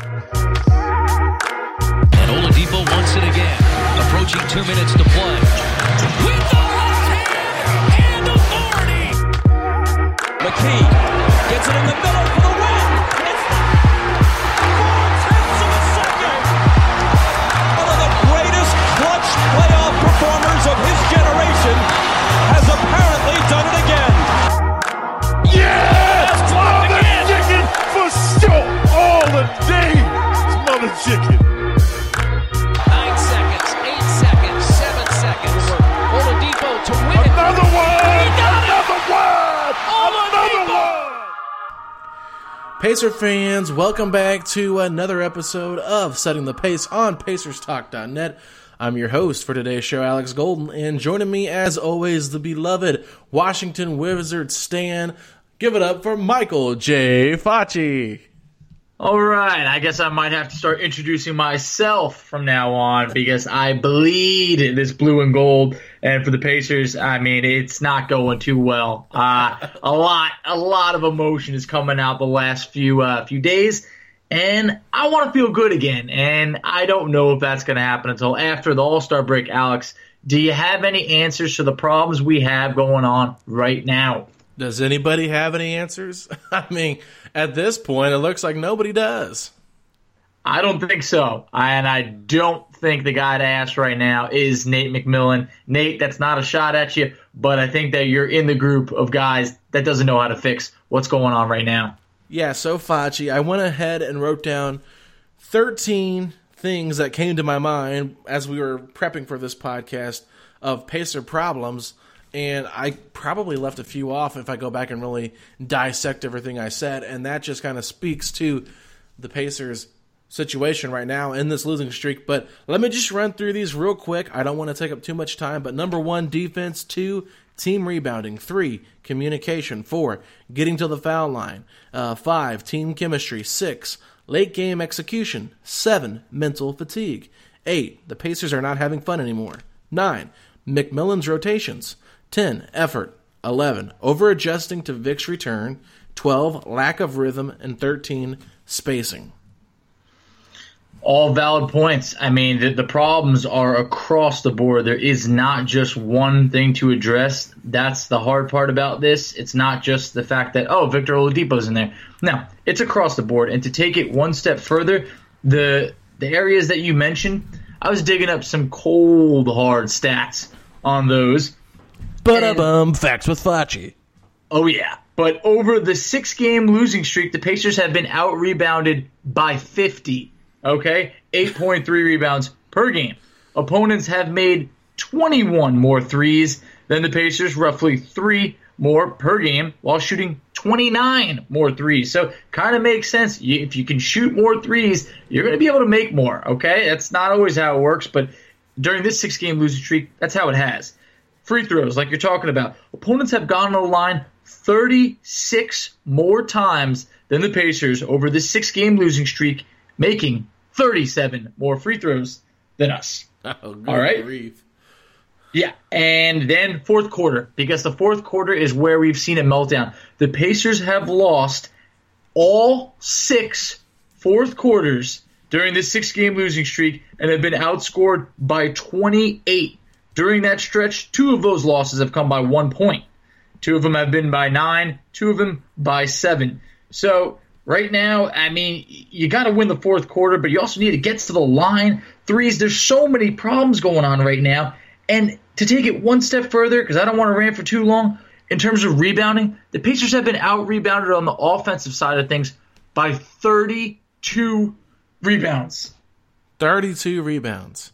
And Oladipo wants it again. Approaching two minutes to play. Pacer fans, welcome back to another episode of Setting the Pace on PacersTalk.net. I'm your host for today's show, Alex Golden, and joining me, as always, the beloved Washington Wizards Stan. Give it up for Michael J. Facci. All right, I guess I might have to start introducing myself from now on because I bleed this blue and gold. And for the Pacers, I mean, it's not going too well. Uh, a lot, a lot of emotion is coming out the last few uh, few days, and I want to feel good again. And I don't know if that's going to happen until after the All Star break. Alex, do you have any answers to the problems we have going on right now? Does anybody have any answers? I mean, at this point, it looks like nobody does. I don't think so. And I don't think the guy to ask right now is Nate McMillan. Nate, that's not a shot at you, but I think that you're in the group of guys that doesn't know how to fix what's going on right now. Yeah, so Facci, I went ahead and wrote down 13 things that came to my mind as we were prepping for this podcast of Pacer problems, and I probably left a few off if I go back and really dissect everything I said, and that just kind of speaks to the Pacers situation right now in this losing streak. But let me just run through these real quick. I don't want to take up too much time, but number one, defense. Two, team rebounding. Three, communication. Four, getting to the foul line. Uh, five, team chemistry. Six, late game execution. Seven, mental fatigue. Eight, the Pacers are not having fun anymore. Nine, McMillan's rotations. 10. Effort. 11. Over adjusting to Vic's return. 12. Lack of rhythm. And 13. Spacing. All valid points. I mean, the, the problems are across the board. There is not just one thing to address. That's the hard part about this. It's not just the fact that, oh, Victor Oladipo's in there. No, it's across the board. And to take it one step further, the the areas that you mentioned, I was digging up some cold, hard stats on those. But um, facts with Facci. Oh yeah. But over the six game losing streak, the Pacers have been out rebounded by 50. Okay? 8.3 rebounds per game. Opponents have made 21 more threes. than the Pacers, roughly three more per game, while shooting 29 more threes. So kind of makes sense. If you can shoot more threes, you're going to be able to make more. Okay, that's not always how it works, but during this six game losing streak, that's how it has. Free throws, like you're talking about, opponents have gone on the line 36 more times than the Pacers over this six game losing streak, making 37 more free throws than us. Oh, All right. grief. Yeah, and then fourth quarter, because the fourth quarter is where we've seen a meltdown. The Pacers have lost all six fourth quarters during this six game losing streak and have been outscored by 28. During that stretch, two of those losses have come by one point. Two of them have been by nine, two of them by seven. So, right now, I mean, you got to win the fourth quarter, but you also need to get to the line. Threes, there's so many problems going on right now. And to take it one step further, because I don't want to rant for too long, in terms of rebounding, the Pacers have been out rebounded on the offensive side of things by 32 rebounds. 32 rebounds.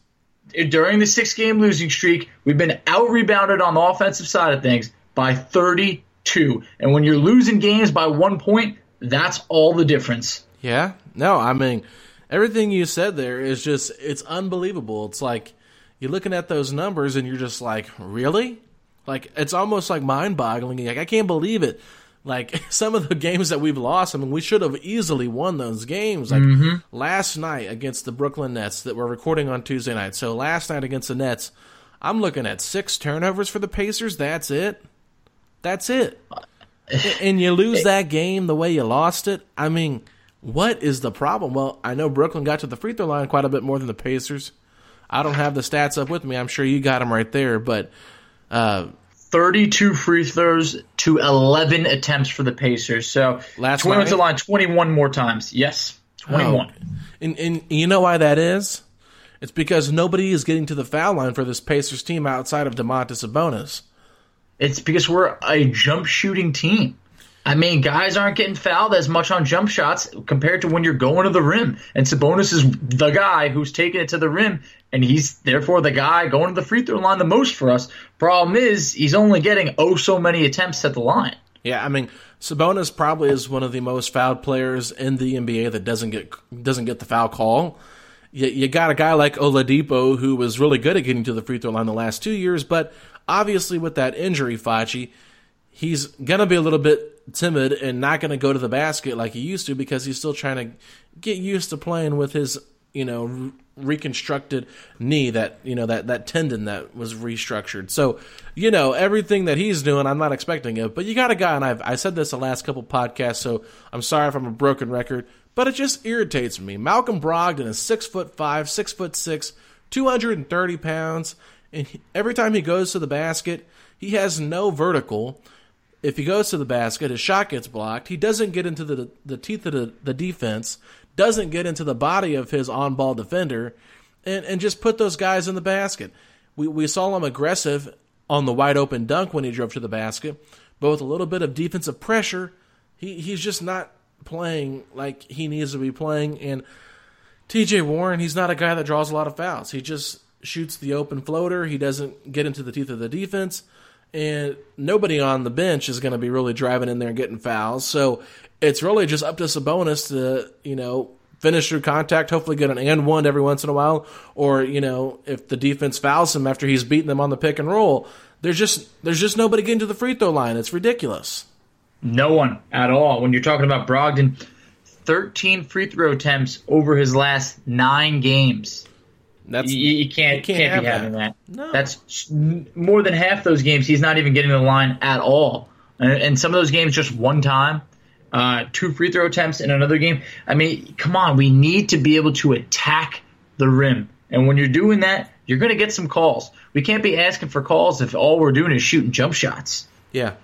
During the six game losing streak, we've been out rebounded on the offensive side of things by 32. And when you're losing games by one point, that's all the difference. Yeah. No, I mean, everything you said there is just, it's unbelievable. It's like you're looking at those numbers and you're just like, really? Like, it's almost like mind boggling. Like, I can't believe it. Like, some of the games that we've lost, I mean, we should have easily won those games. Like, mm-hmm. last night against the Brooklyn Nets that we're recording on Tuesday night. So, last night against the Nets, I'm looking at six turnovers for the Pacers. That's it. That's it. Uh, and you lose that game the way you lost it. I mean, what is the problem? Well, I know Brooklyn got to the free throw line quite a bit more than the Pacers. I don't have the stats up with me. I'm sure you got them right there, but uh, 32 free throws to 11 attempts for the Pacers. So, Last 20 went to night? the line 21 more times. Yes, 21. Oh. And, and you know why that is? It's because nobody is getting to the foul line for this Pacers team outside of Domantas Sabonis. It's because we're a jump shooting team. I mean, guys aren't getting fouled as much on jump shots compared to when you're going to the rim. And Sabonis is the guy who's taking it to the rim, and he's therefore the guy going to the free throw line the most for us. Problem is, he's only getting oh so many attempts at the line. Yeah, I mean, Sabonis probably is one of the most fouled players in the NBA that doesn't get doesn't get the foul call. You, you got a guy like Oladipo who was really good at getting to the free throw line the last two years, but obviously with that injury, Facci, he's gonna be a little bit timid and not gonna go to the basket like he used to because he's still trying to get used to playing with his you know re- reconstructed knee that you know that that tendon that was restructured. So you know everything that he's doing, I'm not expecting it. But you got a guy, and I've I said this the last couple podcasts, so I'm sorry if I'm a broken record, but it just irritates me. Malcolm Brogdon is six foot five, six foot six, 230 pounds, and he, every time he goes to the basket, he has no vertical if he goes to the basket, his shot gets blocked. He doesn't get into the the teeth of the, the defense, doesn't get into the body of his on ball defender, and, and just put those guys in the basket. We we saw him aggressive on the wide open dunk when he drove to the basket, but with a little bit of defensive pressure, he, he's just not playing like he needs to be playing. And TJ Warren, he's not a guy that draws a lot of fouls. He just shoots the open floater. He doesn't get into the teeth of the defense and nobody on the bench is going to be really driving in there and getting fouls. So it's really just up to Sabonis to, you know, finish through contact, hopefully get an and one every once in a while, or you know, if the defense fouls him after he's beaten them on the pick and roll, there's just there's just nobody getting to the free throw line. It's ridiculous. No one at all. When you're talking about Brogdon, 13 free throw attempts over his last nine games. That's You, you can't, you can't can't, have be having that. that. No. That's more than half those games. He's not even getting the line at all. And, and some of those games just one time, uh, two free throw attempts in another game. I mean, come on, we need to be able to attack the rim. And when you're doing that, you're going to get some calls. We can't be asking for calls if all we're doing is shooting jump shots. Yeah.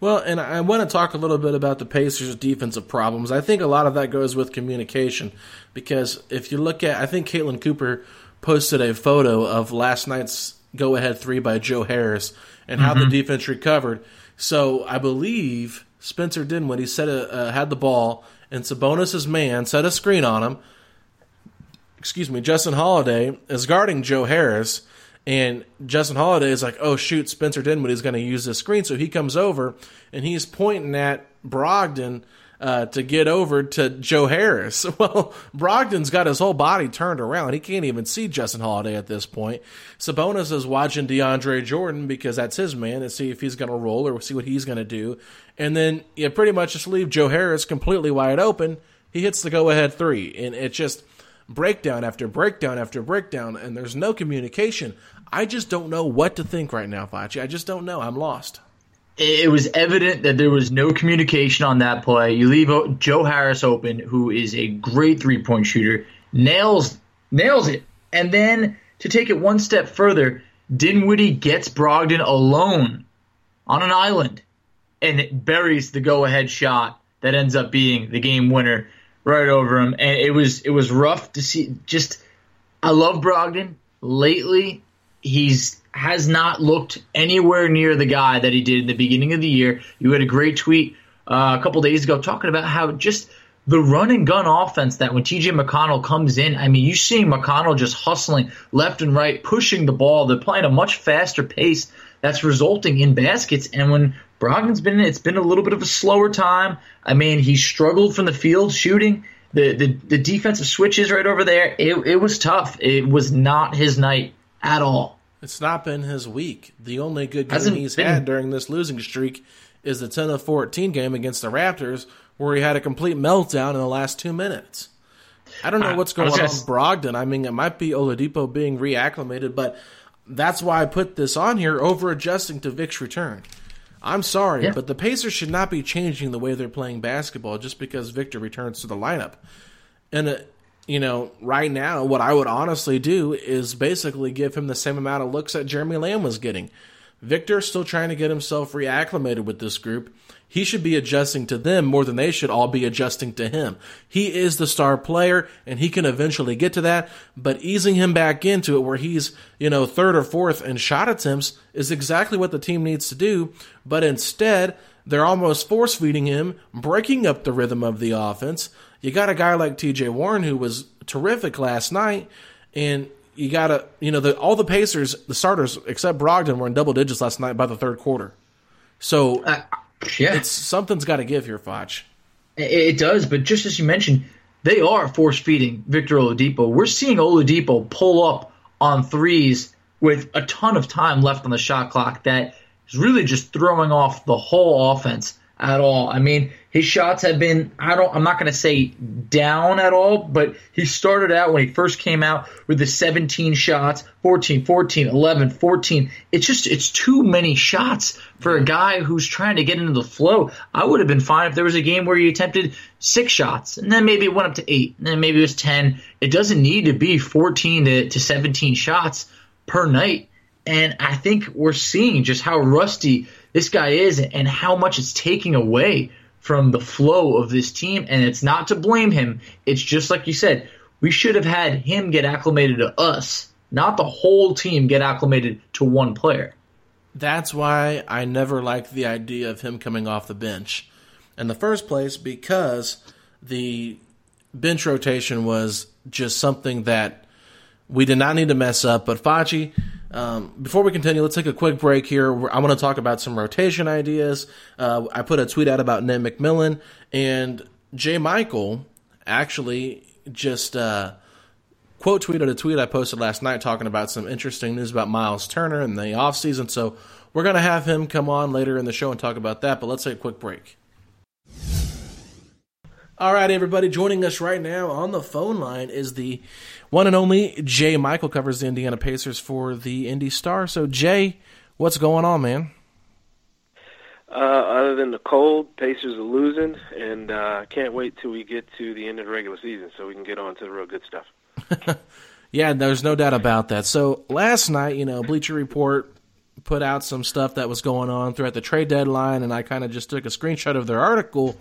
Well, and I want to talk a little bit about the Pacers' defensive problems. I think a lot of that goes with communication because if you look at, I think Caitlin Cooper posted a photo of last night's go ahead three by Joe Harris and how the defense recovered. So I believe Spencer Dinwiddie set a, uh, had the ball and Sabonis' man set a screen on him. Excuse me, Justin Holiday is guarding Joe Harris And Justin Holiday is like, oh shoot, Spencer Dinwiddie's going to use this screen, so he comes over and he's pointing at Brogdon uh, to get over to Joe Harris. Well, Brogdon's got his whole body turned around. He can't even see Justin Holiday at this point. Sabonis is watching DeAndre Jordan because that's his man and see if he's going to roll or see what he's going to do. And then you pretty much just leave Joe Harris completely wide open. He hits the go ahead three. And it just breakdown after breakdown after breakdown. And there's no communication. I just don't know what to think right now, Facci. I just don't know. I'm lost it was evident that there was no communication on that play. You leave Joe Harris open, who is a great three point shooter, nails nails it, and then to take it one step further, Dinwiddie gets Brogdon alone on an island and buries the go ahead shot that ends up being the game winner right over him. And it was it was rough to see. Just I love Brogdon lately. He's has not looked anywhere near the guy that he did in the beginning of the year. You had a great tweet uh, a couple days ago talking about how just the run and gun offense that when TJ McConnell comes in, I mean, you see McConnell just hustling left and right, pushing the ball. They're playing a much faster pace that's resulting in baskets. And when Brogdon's been in, it's been a little bit of a slower time. I mean, he struggled from the field shooting. The, the, the defensive switches right over there, it, it was tough. It was not his night at all. It's not been his week. The only good game Hasn't he's been... had during this losing streak is the 10 of 14 game against the Raptors, where he had a complete meltdown in the last two minutes. I don't know what's going on with Brogdon. I mean, it might be Oladipo being reacclimated, but that's why I put this on here, over adjusting to Vic's return. I'm sorry, yeah. but the Pacers should not be changing the way they're playing basketball just because Victor returns to the lineup. And uh, you know, right now, what I would honestly do is basically give him the same amount of looks that Jeremy Lamb was getting. Victor's still trying to get himself reacclimated with this group. He should be adjusting to them more than they should all be adjusting to him. He is the star player and he can eventually get to that, but easing him back into it where he's, you know, third or fourth in shot attempts is exactly what the team needs to do. But instead, they're almost force feeding him, breaking up the rhythm of the offense. You got a guy like T.J. Warren who was terrific last night, and you got to you know the all the Pacers, the starters except Brogdon were in double digits last night by the third quarter. So uh, yeah, it's something's got to give here, Foch. It does, but just as you mentioned, they are force feeding Victor Oladipo. We're seeing Oladipo pull up on threes with a ton of time left on the shot clock. That is really just throwing off the whole offense at all. I mean, his shots have been I don't I'm not going to say down at all, but he started out when he first came out with the 17 shots, 14, 14, 11, 14. It's just it's too many shots for a guy who's trying to get into the flow. I would have been fine if there was a game where he attempted 6 shots and then maybe it went up to 8, and then maybe it was 10. It doesn't need to be 14 to, to 17 shots per night. And I think we're seeing just how rusty this guy is and how much it's taking away from the flow of this team. And it's not to blame him. It's just like you said, we should have had him get acclimated to us, not the whole team get acclimated to one player. That's why I never liked the idea of him coming off the bench in the first place because the bench rotation was just something that we did not need to mess up. But Facci, um, before we continue, let's take a quick break here. I want to talk about some rotation ideas. Uh, I put a tweet out about Nate McMillan, and J Michael actually just uh, quote tweeted a tweet I posted last night talking about some interesting news about Myles Turner in the offseason. So we're going to have him come on later in the show and talk about that, but let's take a quick break. All right, everybody, joining us right now on the phone line is the one and only J Michael covers the Indiana Pacers for the Indy Star. So, Jay, what's going on, man? Uh, other than the cold, Pacers are losing, and uh, can't wait till we get to the end of the regular season so we can get on to the real good stuff. yeah, there's no doubt about that. So last night, you know, Bleacher Report put out some stuff that was going on throughout the trade deadline, and I kind of just took a screenshot of their article.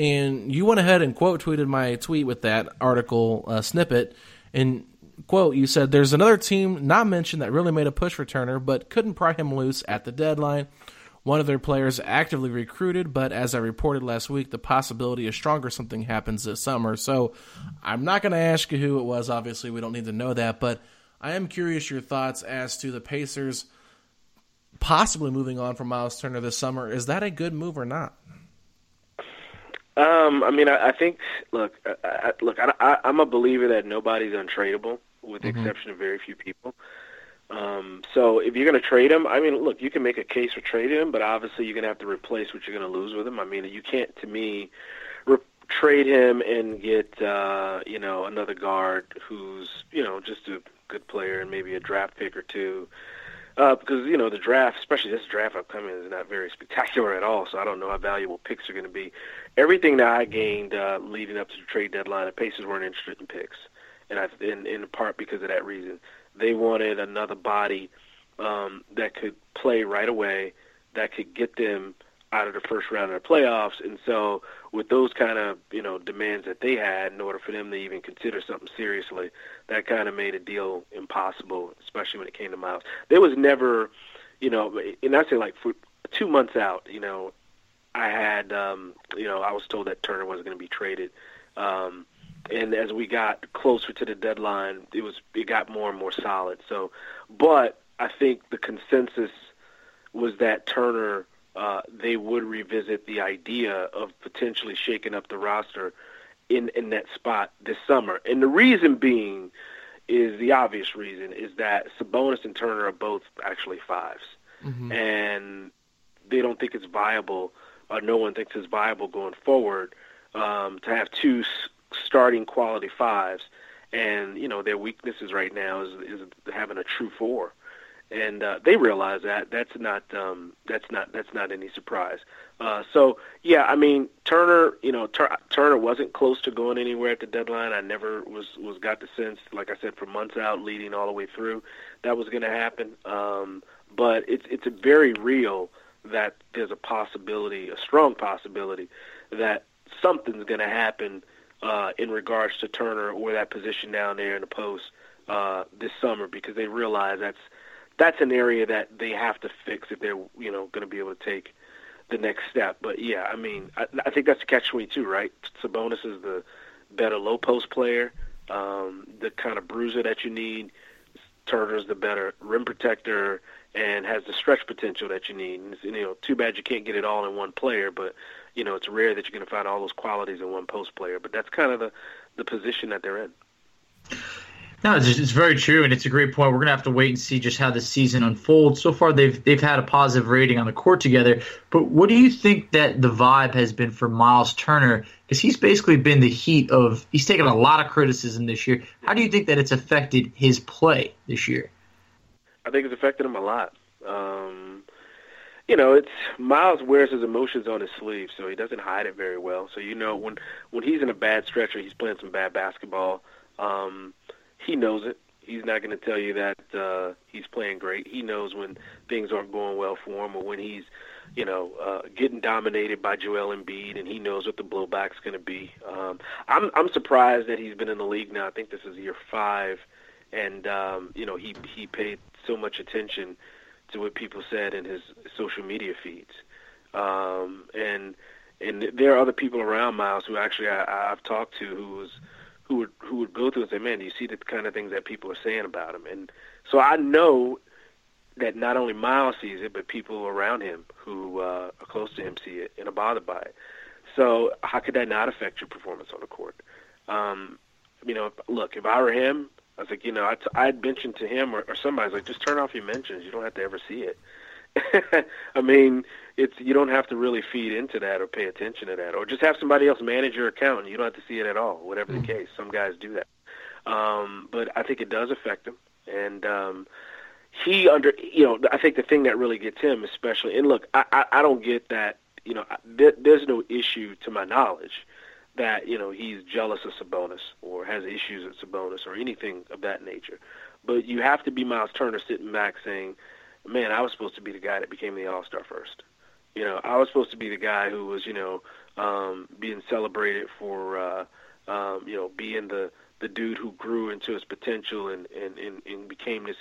And you went ahead and quote tweeted my tweet with that article uh, snippet and quote, you said, There's another team not mentioned that really made a push for Turner, but couldn't pry him loose at the deadline. One of their players actively recruited, but as I reported last week, the possibility is stronger something happens this summer. So I'm not going to ask you who it was. Obviously, we don't need to know that. But I am curious your thoughts as to the Pacers possibly moving on from Myles Turner this summer. Is that a good move or not? Um, I mean, I, I think. Look, I, I, look, I, I, I'm a believer that nobody's untradeable, with the Mm-hmm. exception of very few people. Um, so if you're going to trade him, I mean, look, you can make a case for trading him, but obviously you're going to have to replace what you're going to lose with him. I mean, you can't, to me, re- trade him and get, uh, you know, another guard who's, you know, just a good player and maybe a draft pick or two. Uh, because you know the draft, especially this draft upcoming, is not very spectacular at all. So I don't know how valuable picks are going to be. Everything that I gained uh, leading up to the trade deadline, the Pacers weren't interested in picks, and I, in, in part because of that reason, they wanted another body um, that could play right away, that could get them out of the first round of the playoffs. And so, with those kind of you know demands that they had, in order for them to even consider something seriously, that kind of made a deal impossible, especially when it came to Myles. There was never, you know, and I say like for two months out, you know, I had, um, you know, I was told that Turner was going to be traded. Um, and as we got closer to the deadline, it was it got more and more solid. So, but I think the consensus was that Turner uh, they would revisit the idea of potentially shaking up the roster in in that spot this summer. And the reason being is the obvious reason is that Sabonis and Turner are both actually 5s and they don't think it's viable. Or no one thinks it's viable going forward um, to have two s- starting quality fives. And you know their weaknesses right now is, is having a true four and uh, they realize that that's not um, that's not that's not any surprise. Uh, so yeah, I mean Turner, you know Tur- Turner wasn't close to going anywhere at the deadline. I never was was got the sense, like I said, for months out, leading all the way through, that was going to happen. Um, but it's it's very real that there's a possibility, a strong possibility, that something's going to happen uh, in regards to Turner or that position down there in the post uh, this summer because they realize that's that's an area that they have to fix if they're you know going to be able to take the next step. But yeah, I mean, I, I think that's the catch twenty two, right? Sabonis is the better low post player, um, the kind of bruiser that you need. Turner's the better rim protector and has the stretch potential that you need. And you know, too bad you can't get it all in one player, but you know, it's rare that you're going to find all those qualities in one post player. But that's kind of the the position that they're in. No, it's, it's very true, and it's a great point. We're gonna have to wait and see just how the season unfolds. So far, they've they've had a positive rating on the court together. But what do you think that the vibe has been for Myles Turner? Because he's basically been the heat of. He's taken a lot of criticism this year. How do you think that it's affected his play this year? I think it's affected him a lot. Um, you know, it's Myles wears his emotions on his sleeve, so he doesn't hide it very well. So you know, when when he's in a bad stretch or he's playing some bad basketball, um, he knows it. He's not going to tell you that uh, he's playing great. He knows when things aren't going well for him, or when he's, you know, uh, getting dominated by Joel Embiid, and he knows what the blowback's going to be. Um, I'm I'm surprised that he's been in the league now. I think this is year five, and um, you know he he paid so much attention to what people said in his social media feeds, um, and and there are other people around Myles who actually I, I've talked to who was who would who would go through and say, "Man, do you see the kind of things that people are saying about him?" And so I know that not only Myles sees it, but people around him who uh, are close to him see it and are bothered by it. So how could that not affect your performance on the court? Um, you know, look, if I were him, I was like, you know, I'd, I'd mention to him or, or somebody's like, just turn off your mentions. You don't have to ever see it. I mean, it's you don't have to really feed into that or pay attention to that, or just have somebody else manage your account. and You don't have to see it at all. Whatever the case, some guys do that. Um, but I think it does affect him, and um, he under you know I think the thing that really gets him, especially, and look, I I, I don't get that. You know, there, there's no issue to my knowledge that you know he's jealous of Sabonis or has issues with Sabonis or anything of that nature. But you have to be Myles Turner sitting back saying, "Man, I was supposed to be the guy that became the All Star first. You know, I was supposed to be the guy who was you know um, being celebrated for uh, um, you know being the the dude who grew into his potential and and, and and became this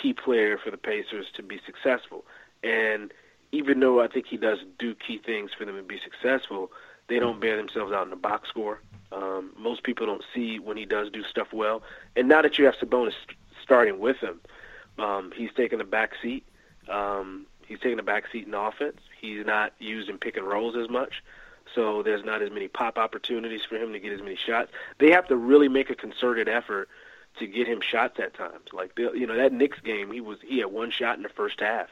key player for the Pacers to be successful. And even though I think he does do key things for them to be successful, they don't bear themselves out in the box score. Um, most people don't see when he does do stuff well. And now that you have Sabonis starting with him. Um, he's taking the back seat. Um, he's taking the back seat in offense. He's not used in pick and rolls as much, so there's not as many pop opportunities for him to get as many shots. They have to really make a concerted effort to get him shots at times. Like you know that Knicks game, he was he had one shot in the first half,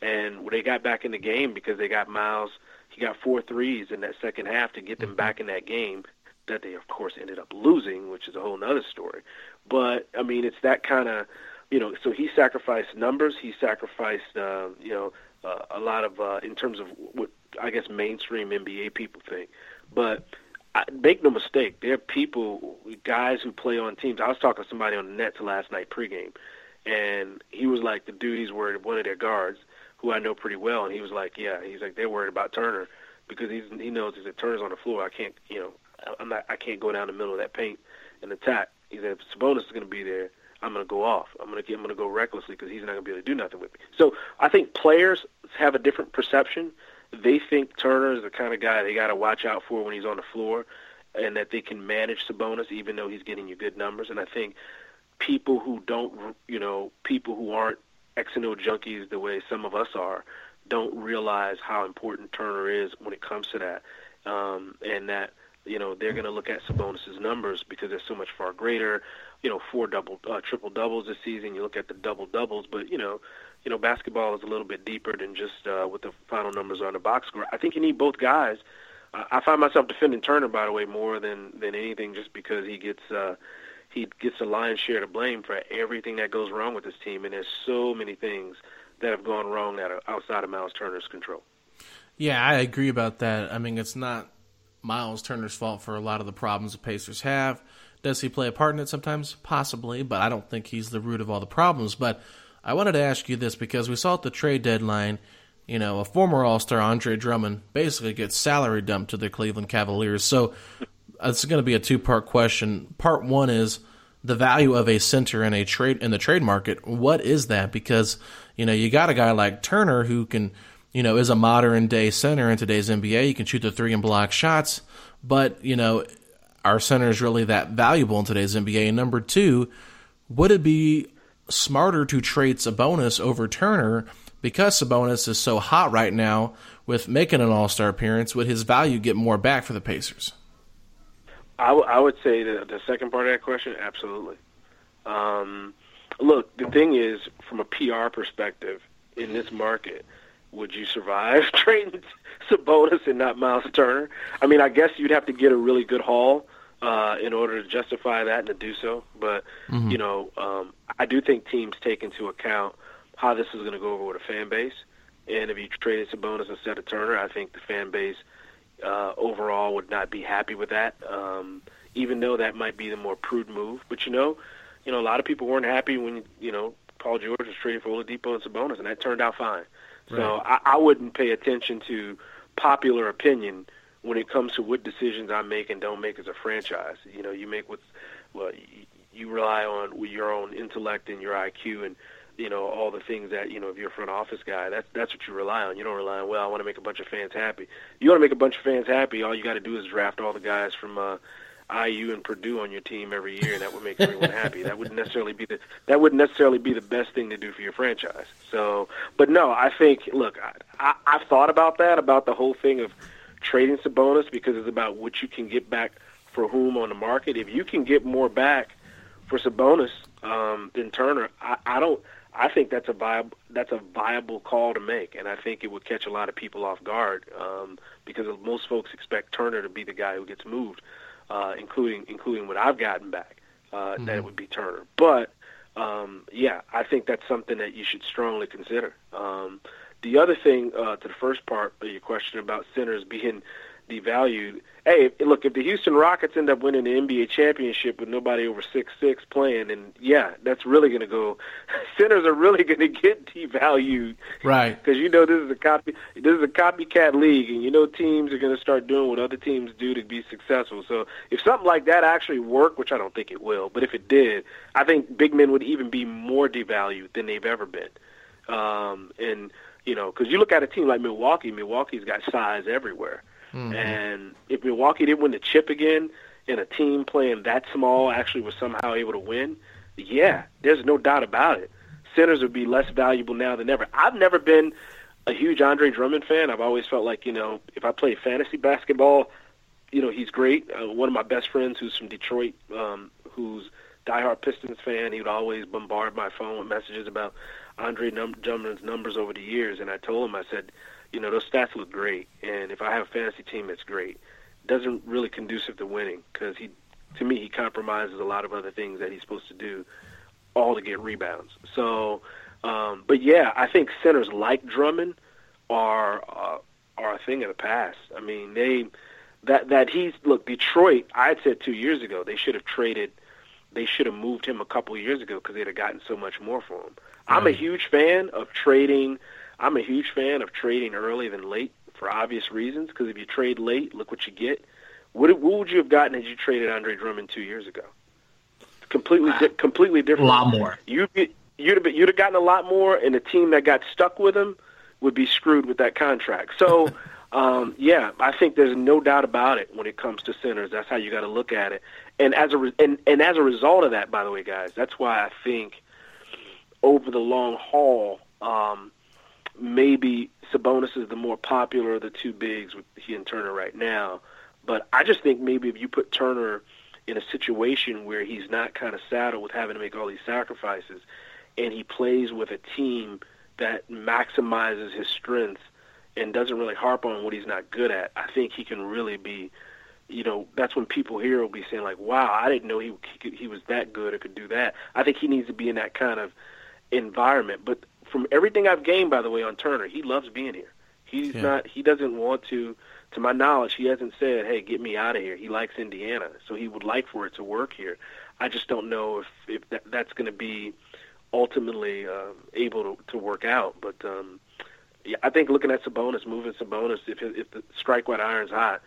and when they got back in the game because they got Myles, he got four threes in that second half to get them back in that game. That they of course ended up losing, which is a whole other story. But I mean, it's that kind of you know. So he sacrificed numbers. He sacrificed uh, you know uh, a lot of uh, in terms of what I guess mainstream NBA people think. But I, make no mistake, there are people, guys who play on teams. I was talking to somebody on the Nets last night pregame, and he was like, the dude he's worried one of their guards, who I know pretty well, and he was like, yeah, he's like they're worried about Turner because he's he knows if Turner's on the floor, I can't, you know, I'm not, I can't go down the middle of that paint and attack. He said, Sabonis is going to be there, I'm going to go off. I'm going to I'm going to go recklessly because he's not going to be able to do nothing with me. So I think players have a different perception. They think Turner is the kind of guy they got to watch out for when he's on the floor, and that they can manage Sabonis even though he's getting you good numbers. And I think people who don't, you know, people who aren't X and O junkies the way some of us are, don't realize how important Turner is when it comes to that, um, and that you know they're going to look at Sabonis's numbers because they're so much far greater. You know, four double, uh, triple doubles this season. You look at the double doubles, but you know, you know, basketball is a little bit deeper than just uh, what the final numbers are on the box score. I think you need both guys. Uh, I find myself defending Turner, by the way, more than than anything, just because he gets uh, he gets a lion's share of blame for everything that goes wrong with this team, and there's so many things that have gone wrong that are outside of Myles Turner's control. Yeah, I agree about that. I mean, it's not Myles Turner's fault for a lot of the problems the Pacers have. Does he play a part in it sometimes? Possibly, but I don't think he's the root of all the problems. But I wanted to ask you this because we saw at the trade deadline, you know, a former All Star Andre Drummond basically gets salary dumped to the Cleveland Cavaliers. So uh, it's going to be a two part question. Part one is the value of a center in a trade in the trade market. What is that? Because you know you got a guy like Turner who can, you know, is a modern day center in today's NBA. You can shoot the three and block shots, but you know, our center is really that valuable in today's NBA. And number two, would it be smarter to trade Sabonis over Turner because Sabonis is so hot right now with making an All Star appearance? Would his value get more back for the Pacers? I, w- I would say the, the second part of that question, absolutely. Um, look, the thing is, from a PR perspective, in this market, would you survive trading Sabonis and not Myles Turner? I mean, I guess you'd have to get a really good haul uh, in order to justify that and to do so. But mm-hmm. you know, um, I do think teams take into account how this is going to go over with a fan base. And if you traded Sabonis instead of Turner, I think the fan base uh, overall would not be happy with that. Um, even though that might be the more prudent move, but you know, you know, a lot of people weren't happy when you know Paul George was traded for Oladipo and Sabonis, and that turned out fine. Right. So I, I wouldn't pay attention to popular opinion when it comes to what decisions I make and don't make as a franchise. You know, you make what well, you, rely on your own intellect and your IQ and you know all the things that you know if you're a front office guy that's that's what you rely on you don't rely on well i want to make a bunch of fans happy you want to make a bunch of fans happy all you got to do is draft all the guys from uh IU and Purdue on your team every year, and that would make everyone happy. That wouldn't necessarily be the that wouldn't necessarily be the best thing to do for your franchise. So, but no, I think look, I, I, I've thought about that about the whole thing of trading Sabonis because it's about what you can get back for whom on the market. If you can get more back for Sabonis um, than Turner, I, I don't. I think that's a viable that's a viable call to make, and I think it would catch a lot of people off guard um, because most folks expect Turner to be the guy who gets moved, uh, including including what I've gotten back. Uh, mm-hmm. That it would be Turner, but um, yeah, I think that's something that you should strongly consider. Um, the other thing uh, to the first part of your question about centers being devalued. Hey, look, if the Houston Rockets end up winning the NBA championship with nobody over six six playing, and yeah, that's really going to go. Centers are really going to get devalued, right? Because you know this is a copy. This is a copycat league, and you know teams are going to start doing what other teams do to be successful. So if something like that actually worked, which I don't think it will, but if it did, I think big men would even be more devalued than they've ever been. Um, and you know, because you look at a team like Milwaukee. Milwaukee's got size everywhere. Mm-hmm. And if Milwaukee didn't win the chip again, and a team playing that small actually was somehow able to win, Yeah, there's no doubt about it. Centers would be less valuable now than ever. I've never been a huge Andre Drummond fan. I've always felt like, you know, if I play fantasy basketball, you know, he's great. Uh, one of my best friends who's from Detroit, um, who's diehard Pistons fan, he would always bombard my phone with messages about Andre num- Drummond's numbers over the years. And I told him, I said, you know, those stats look great. And if I have a fantasy team, it's great. Doesn't really conducive to winning because he, to me, he compromises a lot of other things that he's supposed to do all to get rebounds. So, um, but yeah, I think centers like Drummond are uh, are a thing of the past. I mean, they that that he's look Detroit. I said two years ago they should have traded. They should have moved him a couple of years ago because they'd have gotten so much more for him. I'm a huge fan of trading. I'm a huge fan of trading early than late for obvious reasons. Because if you trade late, look what you get. What, what would you have gotten had you traded Andre Drummond two years ago? Completely, di- completely different. A lot more. You'd be, you'd have been, you'd have gotten a lot more, and the team that got stuck with him would be screwed with that contract. So, um, yeah, I think there's no doubt about it when it comes to centers. That's how you got to look at it. And as a re- and and as a result of that, by the way, guys, that's why I think over the long haul, um, maybe Sabonis is the more popular of the two bigs with he and Turner right now. But I just think maybe if you put Turner in a situation where he's not kind of saddled with having to make all these sacrifices, and he plays with a team that maximizes his strengths and doesn't really harp on what he's not good at, I think he can really be. You know, that's when people here will be saying like, "Wow, I didn't know he he, could, he was that good or could do that." I think he needs to be in that kind of environment. But from everything I've gained, by the way, on Turner, he loves being here. He's Yeah. not. He doesn't want to. To my knowledge, he hasn't said, "Hey, get me out of here." He likes Indiana, so he would like for it to work here. I just don't know if if that, that's going to be ultimately uh, able to, to work out. But um, yeah, I think looking at Sabonis, moving Sabonis, if if the strike white iron's hot,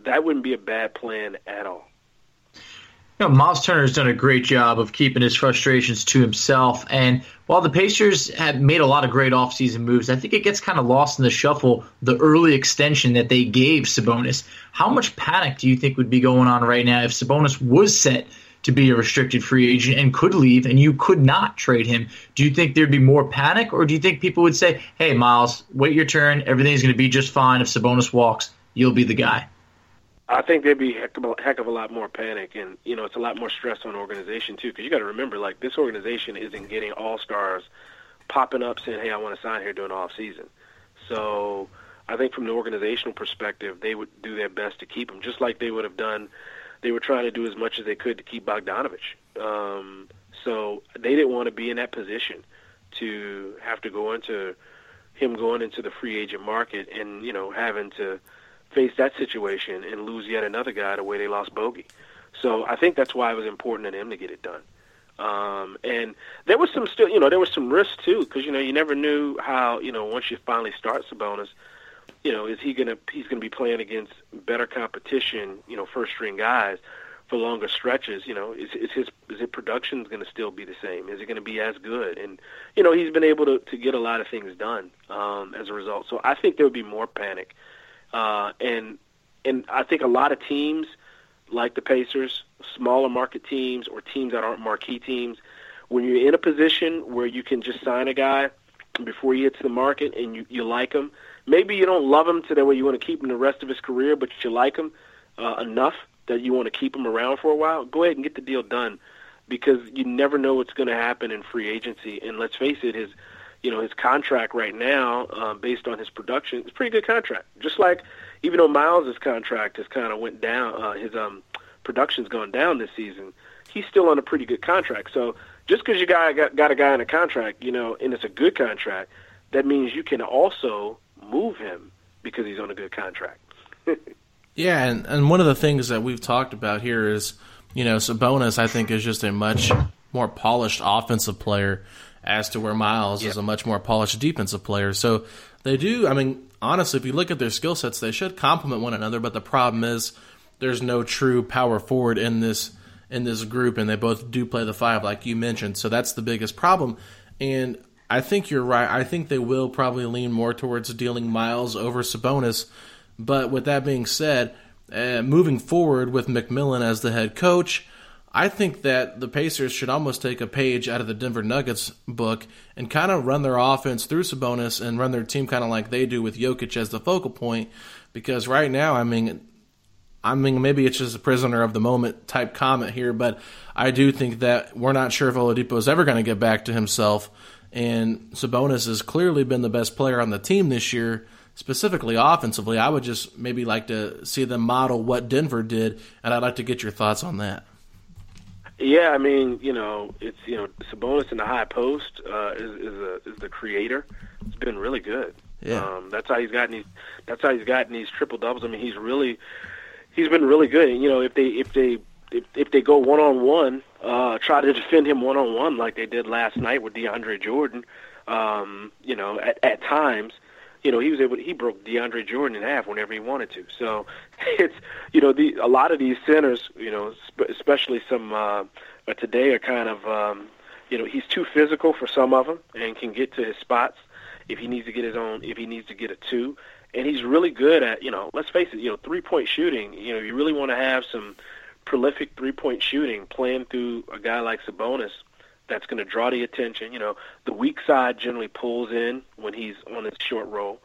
that wouldn't be a bad plan at all. You know, Myles Turner has done a great job of keeping his frustrations to himself. And while the Pacers have made a lot of great offseason moves, I think it gets kind of lost in the shuffle the early extension that they gave Sabonis. How much panic do you think would be going on right now if Sabonis was set to be a restricted free agent and could leave and you could not trade him? Do you think there'd be more panic or do you think people would say, hey, Myles, wait your turn. Everything's going to be just fine. If Sabonis walks, you'll be the guy? I think there'd be heck of a, heck of a lot more panic, and you know it's a lot more stress on organization too. Because you got to remember, like this organization isn't getting all stars popping up saying, "Hey, I want to sign here during off season." So I think from the organizational perspective, they would do their best to keep him, just like they would have done. They were trying to do as much as they could to keep Bogdanovich. Um, so they didn't want to be in that position to have to go into him going into the free agent market and you know having to face that situation and lose yet another guy the way they lost Bogey. So I think that's why it was important to them to get it done. Um, and there was some still, you know, there was some risk too, because you know you never knew how, you know, once you finally start Sabonis, you know, is he gonna he's gonna be playing against better competition, you know, first string guys for longer stretches. You know, is is his is his production going to still be the same? Is it to be as good? And you know, he's been able to to get a lot of things done um, as a result. So I think there would be more panic, and and I think a lot of teams like the Pacers, smaller market teams or teams that aren't marquee teams, when you're in a position where you can just sign a guy before he hits the market and you, you like him, maybe you don't love him to the way you want to keep him the rest of his career, but you like him uh, enough that you want to keep him around for a while, go ahead and get the deal done because you never know what's going to happen in free agency. And let's face it, his you know his contract right now, uh, based on his production, is a pretty good contract. Just like even though Myles' contract has kind of went down, uh, his um, production's gone down this season. He's still on a pretty good contract. So just because you got, got got a guy in a contract, you know, and it's a good contract, that means you can also move him because he's on a good contract. Yeah, and, and one of the things that we've talked about here is, you know, Sabonis, I think, is just a much more polished offensive player as to where Myles is a much more polished defensive player. So they do, I mean, honestly, if you look at their skill sets, they should complement one another, but the problem is there's no true power forward in this in this group and they both do play the five like you mentioned. So that's the biggest problem. And I think you're right. I think they will probably lean more towards dealing Myles over Sabonis. But with that being said, uh, moving forward with McMillan as the head coach, I think that the Pacers should almost take a page out of the Denver Nuggets book and kind of run their offense through Sabonis and run their team kind of like they do with Jokic as the focal point. Because right now, I mean, I mean, maybe it's just a prisoner of the moment type comment here, but I do think that we're not sure if Oladipo is ever going to get back to himself. And Sabonis has clearly been the best player on the team this year, specifically offensively. I would just maybe like to see them model what Denver did, and I'd like to get your thoughts on that. Yeah, I mean, you know, it's you know, Sabonis in the high post uh, is is, a, is the creator. It's been really good. Yeah, um, that's how he's gotten these. That's how he's gotten these triple doubles. I mean, he's really, he's been really good. And you know, if they if they if, if they go one on one, try to defend him one on one like they did last night with DeAndre Jordan. Um, you know, at, at times, you know, he was able. To, he broke DeAndre Jordan in half whenever he wanted to. So it's you know, the a lot of these centers, you know, sp- especially some uh, today are kind of um, you know, he's too physical for some of them and can get to his spots if he needs to get his own. If he needs to get a two, and he's really good at you know, let's face it, you know, three point shooting. You know, you really want to have some prolific three point shooting playing through a guy like Sabonis that's going to draw the attention. You know, the weak side generally pulls in when he's on his short roll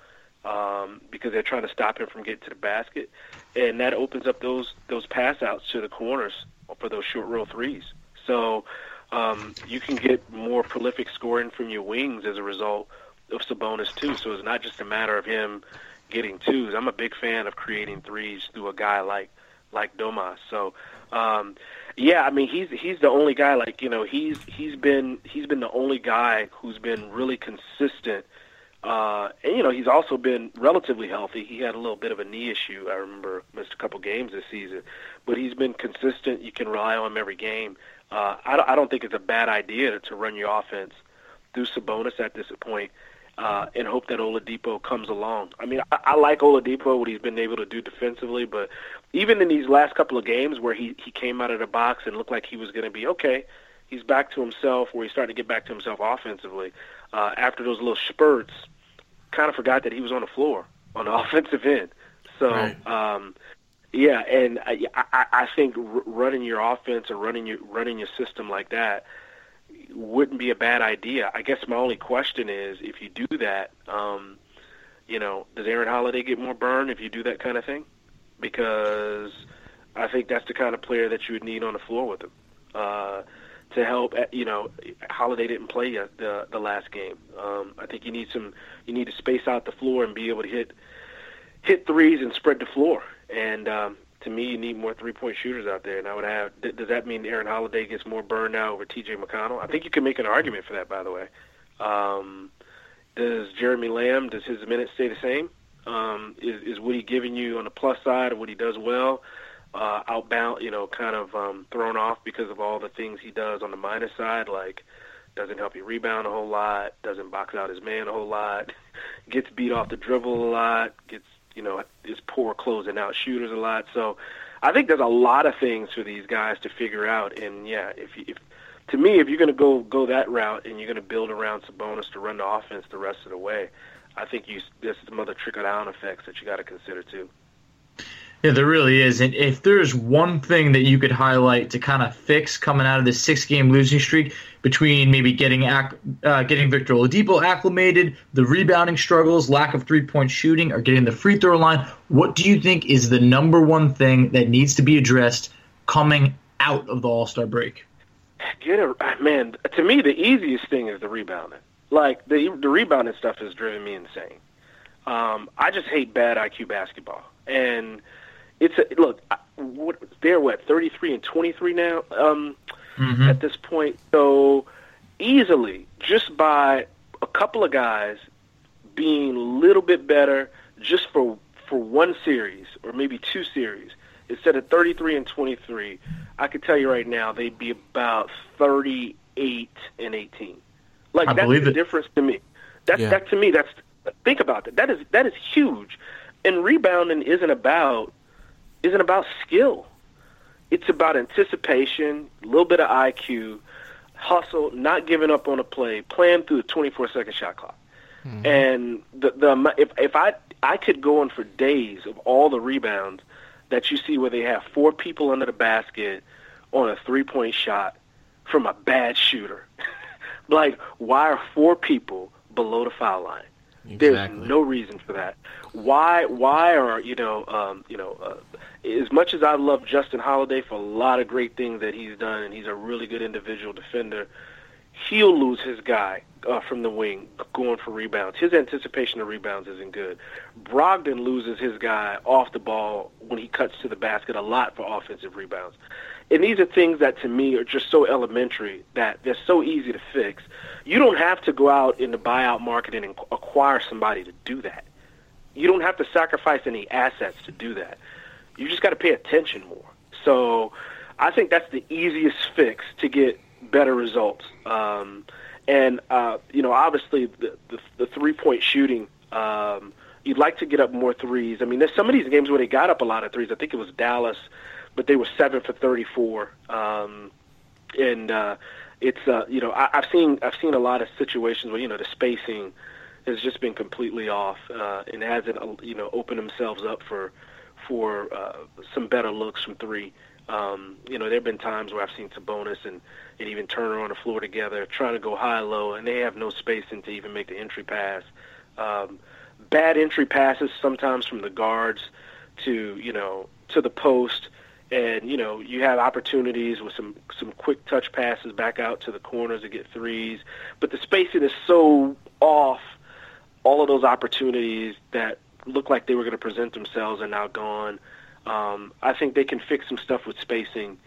um, because they're trying to stop him from getting to the basket, and that opens up those those pass outs to the corners for those short roll threes. So um, you can get more prolific scoring from your wings as a result of Sabonis too. So it's not just a matter of him getting twos. I'm a big fan of creating threes through a guy like like Domas. So um, yeah, I mean he's he's the only guy like you know he's he's been he's been the only guy who's been really consistent. Uh, and you know he's also been relatively healthy. He had a little bit of a knee issue. I remember missed a couple games this season, but he's been consistent. You can rely on him every game. Uh, I, I don't think it's a bad idea to, to run your offense through Sabonis at this point uh, and hope that Oladipo comes along. I mean, I, I like Oladipo what he's been able to do defensively, but even in these last couple of games where he he came out of the box and looked like he was going to be okay, he's back to himself. Where he's starting to get back to himself offensively uh, after those little spurts. Kind of forgot that he was on the floor on the offensive end. So. Right. Um, yeah, and I, I, I think running your offense or running your running your system like that wouldn't be a bad idea. I guess my only question is if you do that, um, you know, does Aaron Holiday get more burn if you do that kind of thing? Because I think that's the kind of player that you would need on the floor with him uh, to help. Uh, you know, Holiday didn't play yet the the last game. Um, I think you need some. You need to space out the floor and be able to hit hit threes and spread the floor. And um, to me, you need more three point shooters out there. And I would have. Does that mean Aaron Holiday gets more burn now over T.J. McConnell? I think you can make an argument for that. By the way, um, does Jeremy Lamb does his minutes stay the same? Um, is, is what he giving you on the plus side of what he does well? Uh, outbound, you know, kind of um, thrown off because of all the things he does on the minus side, like doesn't help you rebound a whole lot, doesn't box out his man a whole lot, gets beat off the dribble a lot, gets you know is poor closing out shooters a lot. So I think there's a lot of things for these guys to figure out. And yeah, if if to me, if you're going to go go that route and you're going to build around Sabonis to run the offense the rest of the way, I think you there's some other trickle down effects that you got to consider too. Yeah, there really is. And if there's one thing that you could highlight to kind of fix coming out of this six game losing streak between maybe getting uh, getting Victor Oladipo acclimated, the rebounding struggles, lack of three point shooting, or getting the free throw line, what do you think is the number one thing that needs to be addressed coming out of the All Star break? Get a man. To me, the easiest thing is the rebounding. Like the the rebounding stuff has driven me insane. Um, I just hate bad IQ basketball, and it's a, look. What, they're what thirty three and twenty three now um, mm-hmm. at this point. So easily, just by a couple of guys being a little bit better, just for for one series or maybe two series, instead of thirty three and twenty three, I could tell you right now they'd be about thirty eight and eighteen. Like I that's the it. difference to me. That yeah. that to me that's think about that. That is that is huge. And rebounding isn't about isn't about skill. It's about anticipation, a little bit of IQ, hustle, not giving up on a play, playing through the 24 second shot clock. Mm-hmm. And the the if if I I could go on for days of all the rebounds that you see where they have four people under the basket on a three point shot from a bad shooter. Like, why are four people below the foul line? Exactly. There's no reason for that. Why? Why are you know? Um, you know, uh, as much as I love Justin Holiday for a lot of great things that he's done, and he's a really good individual defender, he'll lose his guy uh, from the wing going for rebounds. His anticipation of rebounds isn't good. Brogdon loses his guy off the ball when he cuts to the basket a lot for offensive rebounds. And these are things that to me are just so elementary that they're so easy to fix. You don't have to go out in the buyout market and acquire somebody to do that. You don't have to sacrifice any assets to do that. You just got to pay attention more. So I think that's the easiest fix to get better results. Um, and uh, you know, obviously, the, the, the three point shooting. Um, you'd like to get up more threes. I mean, there's some of these games where they got up a lot of threes. I think it was Dallas, but they were seven for 34. Um, and uh, it's uh, you know, I, I've seen I've seen a lot of situations where you know the spacing has just been completely off uh, and hasn't uh, you know opened themselves up for for uh, some better looks from three. Um, you know, there have been times where I've seen Sabonis and, and even Turner on the floor together trying to go high low, and they have no spacing to even make the entry pass. Um, bad entry passes sometimes from the guards to you know to the post, and you know you have opportunities with some some quick touch passes back out to the corners to get threes, but the spacing is so off. All of those opportunities that looked like they were going to present themselves are now gone. Um, I think they can fix some stuff with spacing,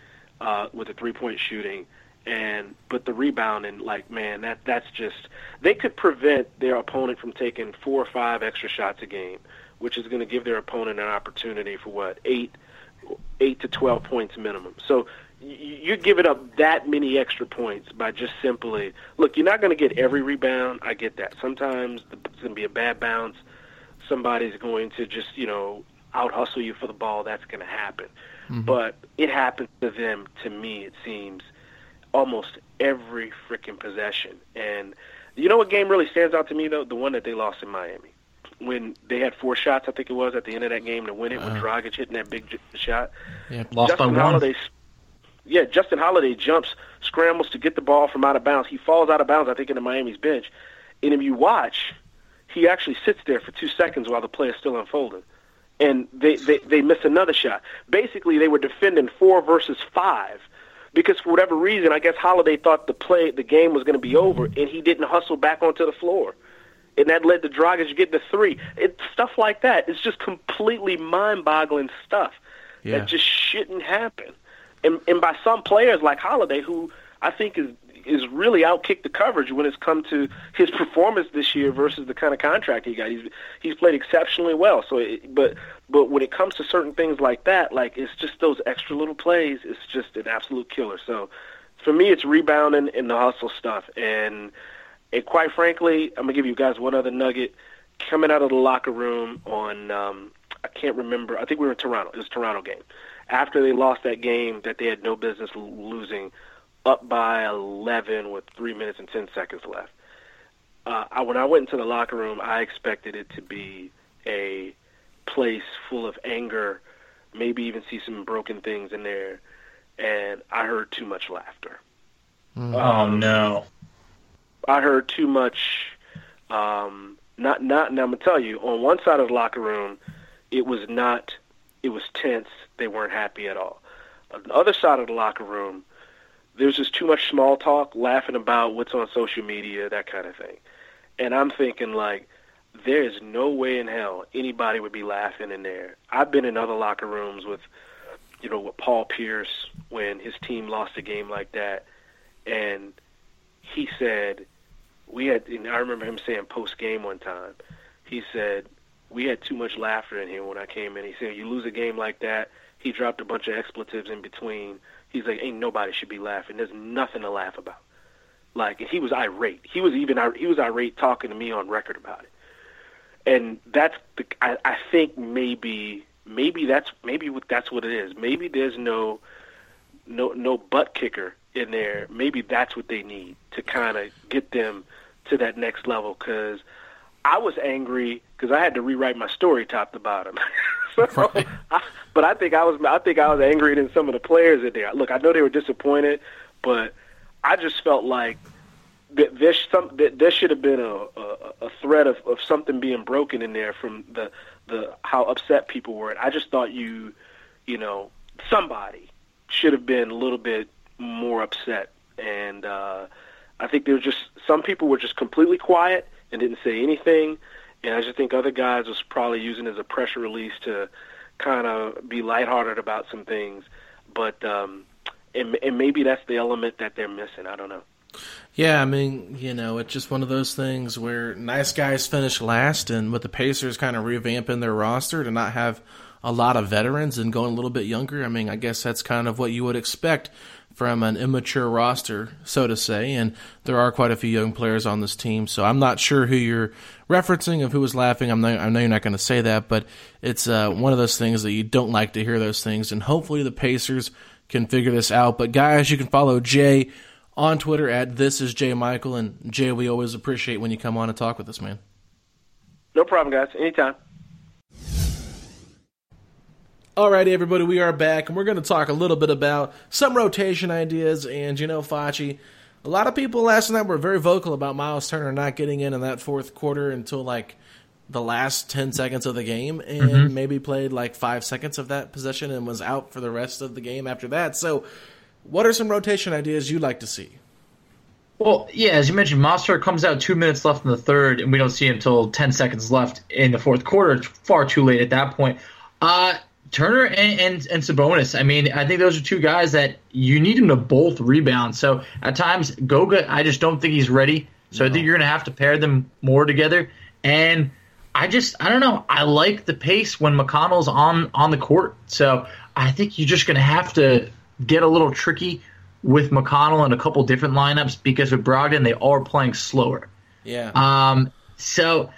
uh, with the three-point shooting, and but the rebounding, like man, that that's just they could prevent their opponent from taking four or five extra shots a game, which is going to give their opponent an opportunity for what eight, eight to twelve points minimum. So you're giving up that many extra points by just simply look. You're not going to get every rebound. I get that. Sometimes it's going to be a bad bounce. Somebody's going to just you know out hustle you for the ball, that's going to happen. Mm-hmm. But it happens to them, to me, it seems, almost every freaking possession. And you know what game really stands out to me, though? The one that they lost in Miami. When they had four shots, I think it was, at the end of that game to win it, uh, when Dragic hitting that big j- shot. Yeah, lost Justin by Holiday, yeah, Justin Holiday jumps, scrambles to get the ball from out of bounds. He falls out of bounds, I think, into Miami's bench. And if you watch, he actually sits there for two seconds while the play is still unfolding and they, they, they miss another shot. Basically, they were defending four versus five because for whatever reason, I guess Holiday thought the play, the game was going to be over, and he didn't hustle back onto the floor, and that led to Dragic getting the three. It's stuff like that. It's just completely mind-boggling stuff Yeah. that just shouldn't happen. And and by some players like Holiday, who I think is is really outkicked the coverage when it's come to his performance this year versus the kind of contract he got. He's he's played exceptionally well. So, it, but but when it comes to certain things like that, like it's just those extra little plays. It's just an absolute killer. So, for me, it's rebounding and the hustle stuff. And and quite frankly, I'm gonna give you guys one other nugget. Coming out of the locker room on, um, I can't remember. I think we were in Toronto. It was a Toronto game. After they lost that game that they had no business losing, up by 11 with three minutes and 10 seconds left. Uh, I, when I went into the locker room, I expected it to be a place full of anger, maybe even see some broken things in there, and I heard too much laughter. Oh no. I heard too much. Um, not not. And I'm gonna tell you, on one side of the locker room, it was not. It was tense. They weren't happy at all. On the other side of the locker room, there's just too much small talk, laughing about what's on social media, that kind of thing. And I'm thinking like, there is no way in hell anybody would be laughing in there. I've been in other locker rooms with, you know, with Paul Pierce when his team lost a game like that, and he said, we had. And I remember him saying post game one time, he said we had too much laughter in here when I came in. He said you lose a game like that. He dropped a bunch of expletives in between. He's like, ain't nobody should be laughing. There's nothing to laugh about. Like and he was irate. He was even he was irate talking to me on record about it. And that's the I, I think maybe maybe that's maybe what that's what it is. Maybe there's no no no butt kicker in there. Maybe that's what they need to kind of get them to that next level. Because I was angry because I had to rewrite my story top to bottom. so, I, but I think I was I think I was angrier than some of the players in there. Look, I know they were disappointed, but I just felt like that there some that there should have been a, a, a threat of, of something being broken in there from the the how upset people were. And I just thought you, you know, somebody should have been a little bit more upset. And uh, I think there was just some people were just completely quiet and didn't say anything. And I just think other guys was probably using it as a pressure release to kind of be lighthearted about some things. But um, and, and maybe that's the element that they're missing. I don't know. Yeah, I mean, you know, it's just one of those things where nice guys finish last, and with the Pacers kind of revamping their roster to not have a lot of veterans and going a little bit younger, I mean, I guess that's kind of what you would expect from an immature roster, so to say. And there are quite a few young players on this team, so I'm not sure who you're referencing of who was laughing. I'm not, I know you're not going to say that, but it's uh, one of those things that you don't like to hear those things. And hopefully the Pacers can figure this out. But guys, you can follow Jay on Twitter at this is J Michael. And Jay, we always appreciate when you come on and talk with us, man. No problem, guys. Anytime. Alrighty, everybody, we are back, and we're going to talk a little bit about some rotation ideas. And you know, Facci, a lot of people last night were very vocal about Myles Turner not getting in in that fourth quarter until like the last 10 seconds of the game and mm-hmm. maybe played like five seconds of that possession and was out for the rest of the game after that. So, what are some rotation ideas you'd like to see? Well, yeah, as you mentioned, Monster comes out two minutes left in the third, and we don't see him until 10 seconds left in the fourth quarter. It's far too late at that point. Uh, Turner and, and, and Sabonis, I mean, I think those are two guys that you need them to both rebound. So at times, Goga, I just don't think he's ready. So no. I think you're going to have to pair them more together. And I just, I don't know. I like the pace when McConnell's on, on the court. So I think you're just going to have to get a little tricky with McConnell in a couple different lineups because with Brogdon they are playing slower. Yeah. Um. So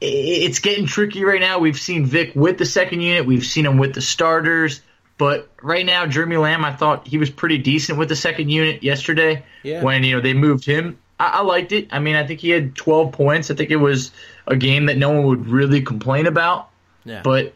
it's getting tricky right now. We've seen Vic with the second unit. We've seen him with the starters. But right now, Jeremy Lamb, I thought he was pretty decent with the second unit yesterday. Yeah. When you know they moved him, I, I liked it. I mean, I think he had 12 points. I think it was a game that no one would really complain about. Yeah. But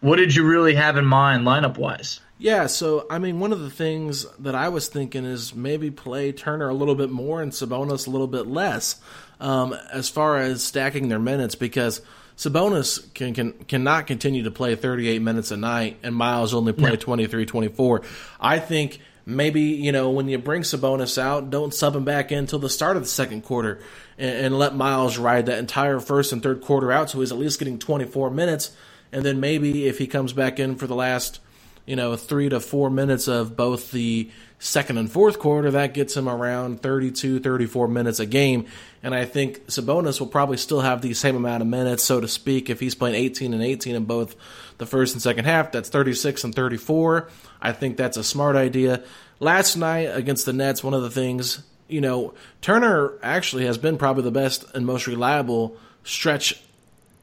what did you really have in mind lineup wise? Yeah, so I mean, one of the things that I was thinking is maybe play Turner a little bit more and Sabonis a little bit less, um, as far as stacking their minutes, because Sabonis can, can cannot continue to play 38 minutes a night, and Myles only play no. 23, 24. I think maybe you know when you bring Sabonis out, don't sub him back in until the start of the second quarter, and, and let Myles ride that entire first and third quarter out, so he's at least getting 24 minutes, and then maybe if he comes back in for the last you know, three to four minutes of both the second and fourth quarter, that gets him around 32, 34 minutes a game. And I think Sabonis will probably still have the same amount of minutes, so to speak, if he's playing 18 and 18 in both the first and second half. That's 36 and 34. I think that's a smart idea. Last night against the Nets, one of the things, you know, Turner actually has been probably the best and most reliable stretch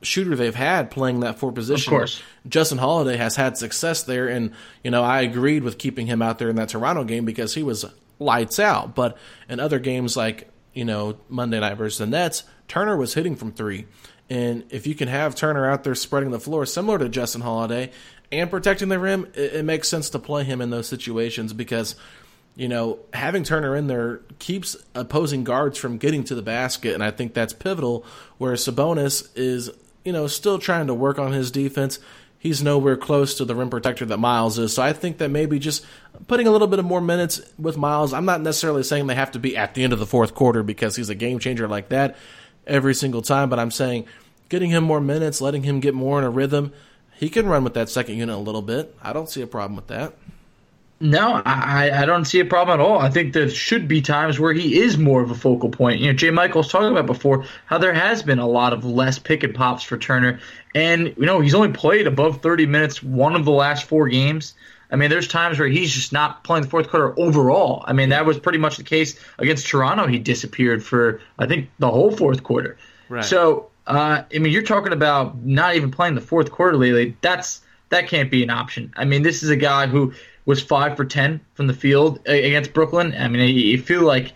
shooter they've had playing that four position. Of course. Justin Holiday has had success there, and you know I agreed with keeping him out there in that Toronto game because he was lights out. But in other games like you know Monday night versus the Nets, Turner was hitting from three, and if you can have Turner out there spreading the floor similar to Justin Holiday and protecting the rim, it, it makes sense to play him in those situations because you know, having Turner in there keeps opposing guards from getting to the basket, and I think that's pivotal. Whereas Sabonis is you know, still trying to work on his defense. He's nowhere close to the rim protector that Myles is. So I think that maybe just putting a little bit of more minutes with Myles. I'm not necessarily saying they have to be at the end of the fourth quarter because he's a game changer like that every single time, but I'm saying getting him more minutes, letting him get more in a rhythm. He can run with that second unit a little bit. I don't see a problem with that. No, I, I don't see a problem at all. I think there should be times where he is more of a focal point. You know, J Michael's talking about before how there has been a lot of less pick and pops for Turner, and you know he's only played above 30 minutes one of the last four games. I mean, there's times where he's just not playing the fourth quarter overall. I mean, that was pretty much the case against Toronto. He disappeared for I think the whole fourth quarter. Right. So, uh, I mean, you're talking about not even playing the fourth quarter lately. That's that can't be an option. I mean, this is a guy who was five for ten from the field against Brooklyn. I mean, you feel like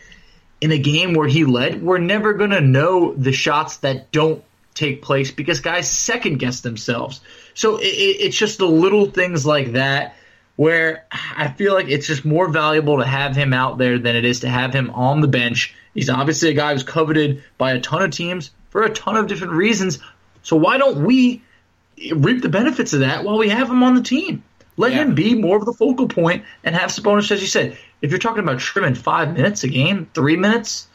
in a game where he led, we're never gonna know the shots that don't take place because guys second guess themselves. So it, it's just the little things like that where I feel like it's just more valuable to have him out there than it is to have him on the bench. He's obviously a guy who's coveted by a ton of teams for a ton of different reasons. So why don't we reap the benefits of that while we have him on the team? Let Yeah. him be more of the focal point and have Sabonis, as you said. If you're talking about trimming five minutes a game, three minutes,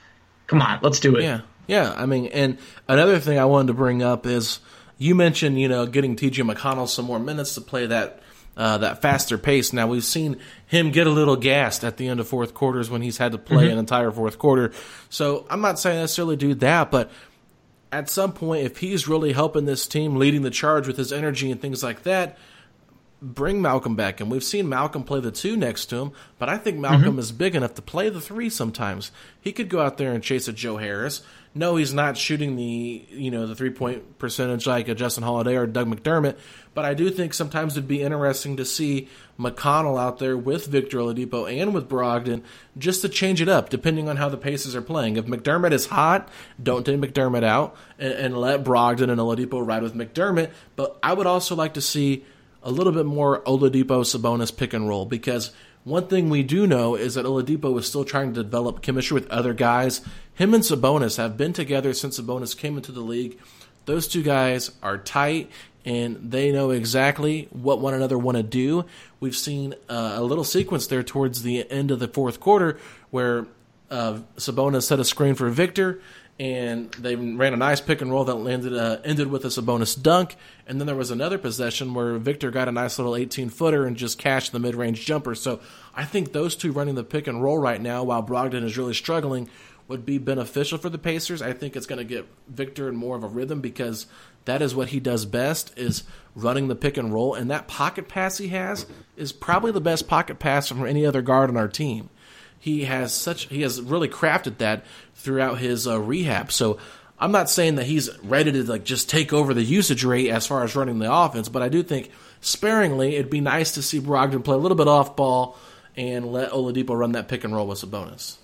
come on, let's do it. Yeah, yeah. I mean, and another thing I wanted to bring up is you mentioned you know getting T.J. McConnell some more minutes to play that uh, that faster pace. Now we've seen him get a little gassed at the end of fourth quarters when he's had to play an entire fourth quarter. So I'm not saying necessarily do that, but at some point, if he's really helping this team, leading the charge with his energy and things like that, bring Malcolm back. And we've seen Malcolm play the two next to him, but I think Malcolm mm-hmm. is big enough to play the three sometimes. He could go out there and chase a Joe Harris. No, he's not shooting the you know the three point percentage like a Justin Holiday or Doug McDermott, but I do think sometimes it'd be interesting to see McConnell out there with Victor Oladipo and with Brogdon just to change it up depending on how the Pacers are playing. If McDermott is hot, don't take McDermott out and, and let Brogdon and Oladipo ride with McDermott. But I would also like to see a little bit more Oladipo Sabonis pick and roll because one thing we do know is that Oladipo is still trying to develop chemistry with other guys. Him and Sabonis have been together since Sabonis came into the league. Those two guys are tight and they know exactly what one another want to do. We've seen uh, a little sequence there towards the end of the fourth quarter where uh, Sabonis set a screen for Victor, and they ran a nice pick and roll that landed uh, ended with a Sabonis dunk. And then there was another possession where Victor got a nice little 18 footer and just cashed the mid range jumper. So I think those two running the pick and roll right now, while Brogdon is really struggling, would be beneficial for the Pacers. I think it's going to get Victor in more of a rhythm because that is what he does best is running the pick and roll. And that pocket pass he has is probably the best pocket pass from any other guard on our team he has such he has really crafted that throughout his uh, rehab. So I'm not saying that he's ready to like just take over the usage rate as far as running the offense, but I do think sparingly it'd be nice to see Brogdon play a little bit off ball and let Oladipo run that pick and roll with Sabonis.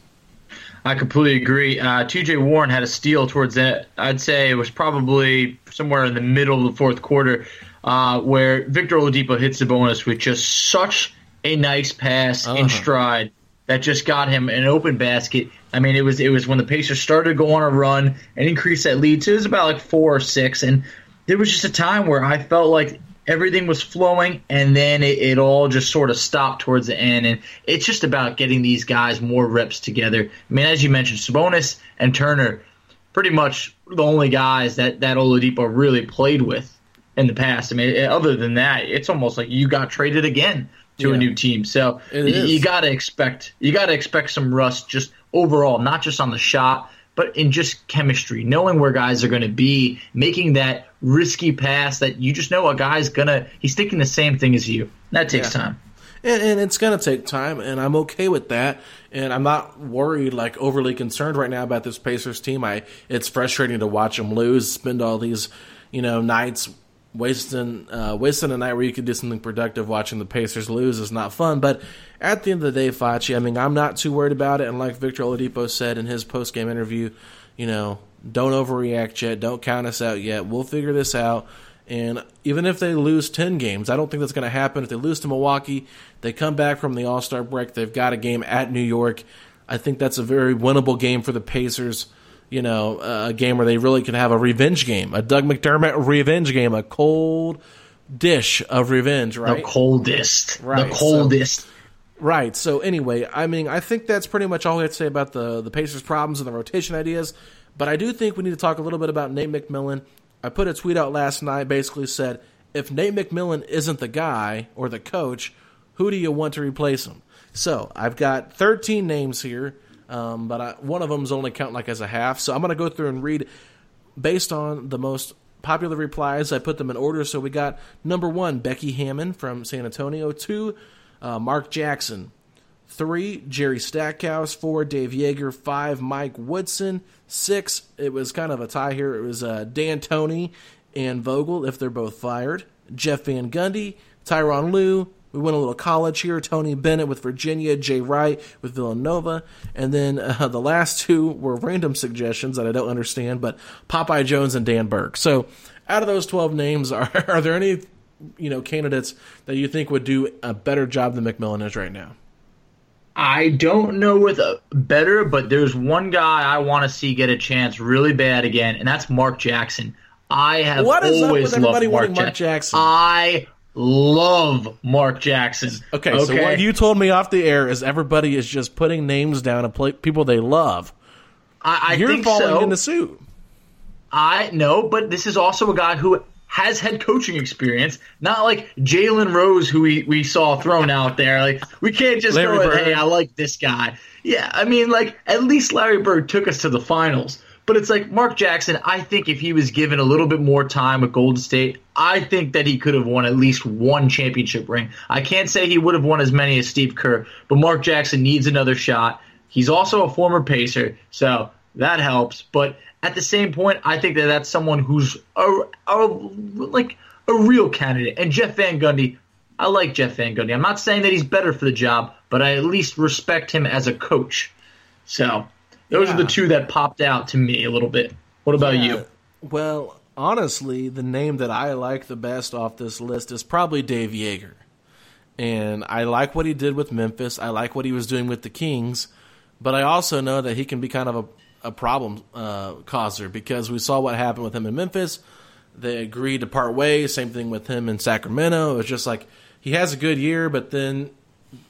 I completely agree. Uh, TJ Warren had a steal towards that. I'd say it was probably somewhere in the middle of the fourth quarter uh, where Victor Oladipo hits Sabonis with just such a nice pass in stride that just got him an open basket. I mean, it was it was when the Pacers started to go on a run and increase that lead. So it was about like four or six, and there was just a time where I felt like everything was flowing, and then it, it all just sort of stopped towards the end. And it's just about getting these guys more reps together. I mean, as you mentioned, Sabonis and Turner, pretty much the only guys that that Oladipo really played with in the past. I mean, other than that, it's almost like you got traded again to Yeah. a new team. So y- you got to expect you got to expect some rust just overall, not just on the shot, but in just chemistry, knowing where guys are going to be, making that risky pass that you just know a guy's gonna he's thinking the same thing as you. That takes Yeah. time. and, and it's going to take time, and I'm okay with that. And I'm not worried, like overly concerned right now about this Pacers team. I it's frustrating to watch them lose, spend all these, you know, nights wasting uh, wasting a night where you could do something productive. Watching the Pacers lose is not fun. But at the end of the day, Facci, I mean, I'm not too worried about it. And like Victor Oladipo said in his post game interview, you know, don't overreact yet. Don't count us out yet. We'll figure this out. And even if they lose 10 games, I don't think that's going to happen. If they lose to Milwaukee, they come back from the All Star break. They've got a game at New York. I think that's a very winnable game for the Pacers. You know, a game where they really can have a revenge game, a Doug McDermott revenge game, a cold dish of revenge, right? The coldest, Right, the so- coldest. Right. So anyway, I mean, I think that's pretty much all I have to say about the the Pacers' problems and the rotation ideas. But I do think we need to talk a little bit about Nate McMillan. I put a tweet out last night, basically said, if Nate McMillan isn't the guy or the coach, who do you want to replace him? So I've got 13 names here, um, but I, one of them is only counting like as a half. So I'm going to go through and read based on the most popular replies. I put them in order. So we got number one, Becky Hammon from San Antonio. Two, uh, Mark Jackson. Three, Jerry Stackhouse. Four, Dave Joerger. Five, Mike Woodson. Six, it was kind of a tie here. It was uh, D'Antoni and Vogel, if they're both fired. Jeff Van Gundy, Tyronn Lue, We went a little college here. Tony Bennett with Virginia, Jay Wright with Villanova, and then uh, the last two were random suggestions that I don't understand, but Popeye Jones and Dan Burke. So, out of those twelve names, are are there any you know candidates that you think would do a better job than McMillan is right now? I don't know with a better, but there's one guy I want to see get a chance really bad again, and that's Mark Jackson. I have What is up always with everybody loved Mark, wanting Mark. Jackson? I love Mark Jackson. Okay, so what you told me off the air is everybody is just putting names down of pla people they love. I, I You're think falling so. in the suit. I know, but this is also a guy who has head coaching experience, not like Jalen Rose, who we, we saw thrown out there. Like we can't just Larry go, with, hey, I like this guy. Yeah, I mean, like at least Larry Bird took us to the finals. But it's like Mark Jackson. I think if he was given a little bit more time with Golden State, I think that he could have won at least one championship ring. I can't say he would have won as many as Steve Kerr, but Mark Jackson needs another shot. He's also a former Pacer, so that helps. But at the same point, I think that that's someone who's a, a like a real candidate. And Jeff Van Gundy, I like Jeff Van Gundy. I'm not saying that he's better for the job, but I at least respect him as a coach. So those are the two that popped out to me a little bit. What about you? Well, honestly, the name that I like the best off this list is probably Dave Joerger. And I like what he did with Memphis. I like what he was doing with the Kings. But I also know that he can be kind of a, a problem uh, causer because we saw what happened with him in Memphis. They agreed to part ways. Same thing with him in Sacramento. It was just like he has a good year, but then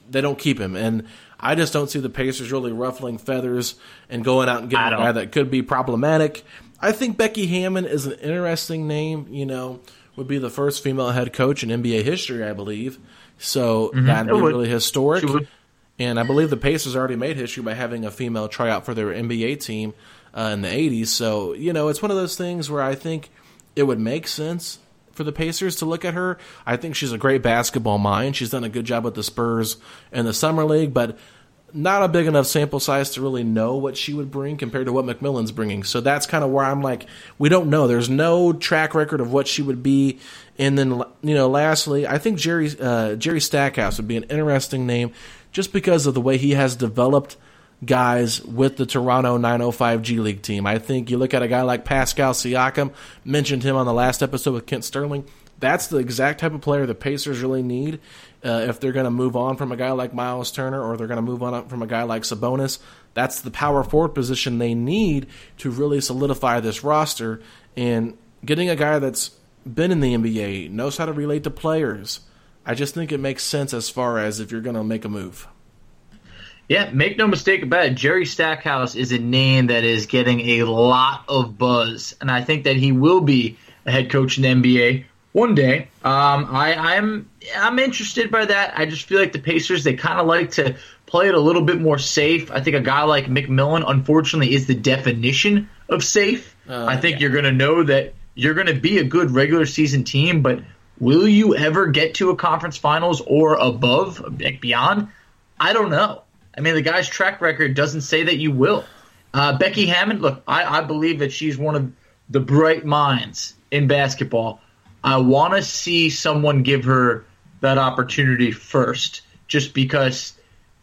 they don't keep him. And I just don't see the Pacers really ruffling feathers and going out and getting a guy that could be problematic. I think Becky Hammon is an interesting name. You know, would be the first female head coach in NBA history, I believe. So that'd be would. really historic. And I believe the Pacers already made history by having a female try out for their NBA team uh, in the 80s. So, you know, it's one of those things where I think it would make sense for the Pacers to look at her. I think she's a great basketball mind. She's done a good job with the Spurs in the Summer League, but not a big enough sample size to really know what she would bring compared to what McMillan's bringing. So that's kind of where I'm like, we don't know. There's no track record of what she would be. And then, you know, lastly, I think Jerry uh, Jerry Stackhouse would be an interesting name just because of the way he has developed guys with the Toronto 905 G League team. I think you look at a guy like Pascal Siakam, mentioned him on the last episode with Kent Sterling. That's the exact type of player the Pacers really need uh, if they're going to move on from a guy like Myles Turner or they're going to move on from a guy like Sabonis. That's the power forward position they need to really solidify this roster. And getting a guy that's been in the NBA, knows how to relate to players, I just think it makes sense as far as if you're going to make a move. Yeah, make no mistake about it. Jerry Stackhouse is a name that is getting a lot of buzz, and I think that he will be a head coach in the NBA one day. Um, I, I'm I'm interested by that. I just feel like the Pacers they kind of like to play it a little bit more safe. I think a guy like McMillan, unfortunately, is the definition of safe. I think you're going to know that you're going to be a good regular season team, but will you ever get to a conference finals or above, like beyond? I don't know. I mean, the guy's track record doesn't say that you will. Uh, Becky Hammon, look, I, I believe that she's one of the bright minds in basketball. I want to see someone give her that opportunity first, just because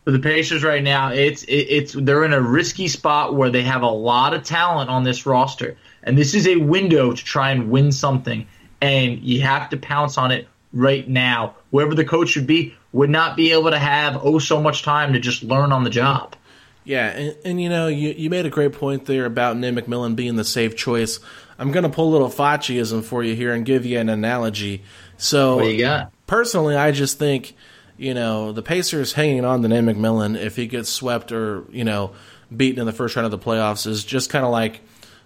for the Pacers right now, it's it, it's they're in a risky spot where they have a lot of talent on this roster, and this is a window to try and win something, and you have to pounce on it right now. Whoever the coach should be would not be able to have oh so much time to just learn on the job. Yeah, and, and you know, you, you made a great point there about Nate McMillan being the safe choice. I'm going to pull a little Fauciism for you here and give you an analogy. So, What you got? personally, I just think, you know, the Pacers hanging on to Nate McMillan if he gets swept or, you know, beaten in the first round of the playoffs is just kind of like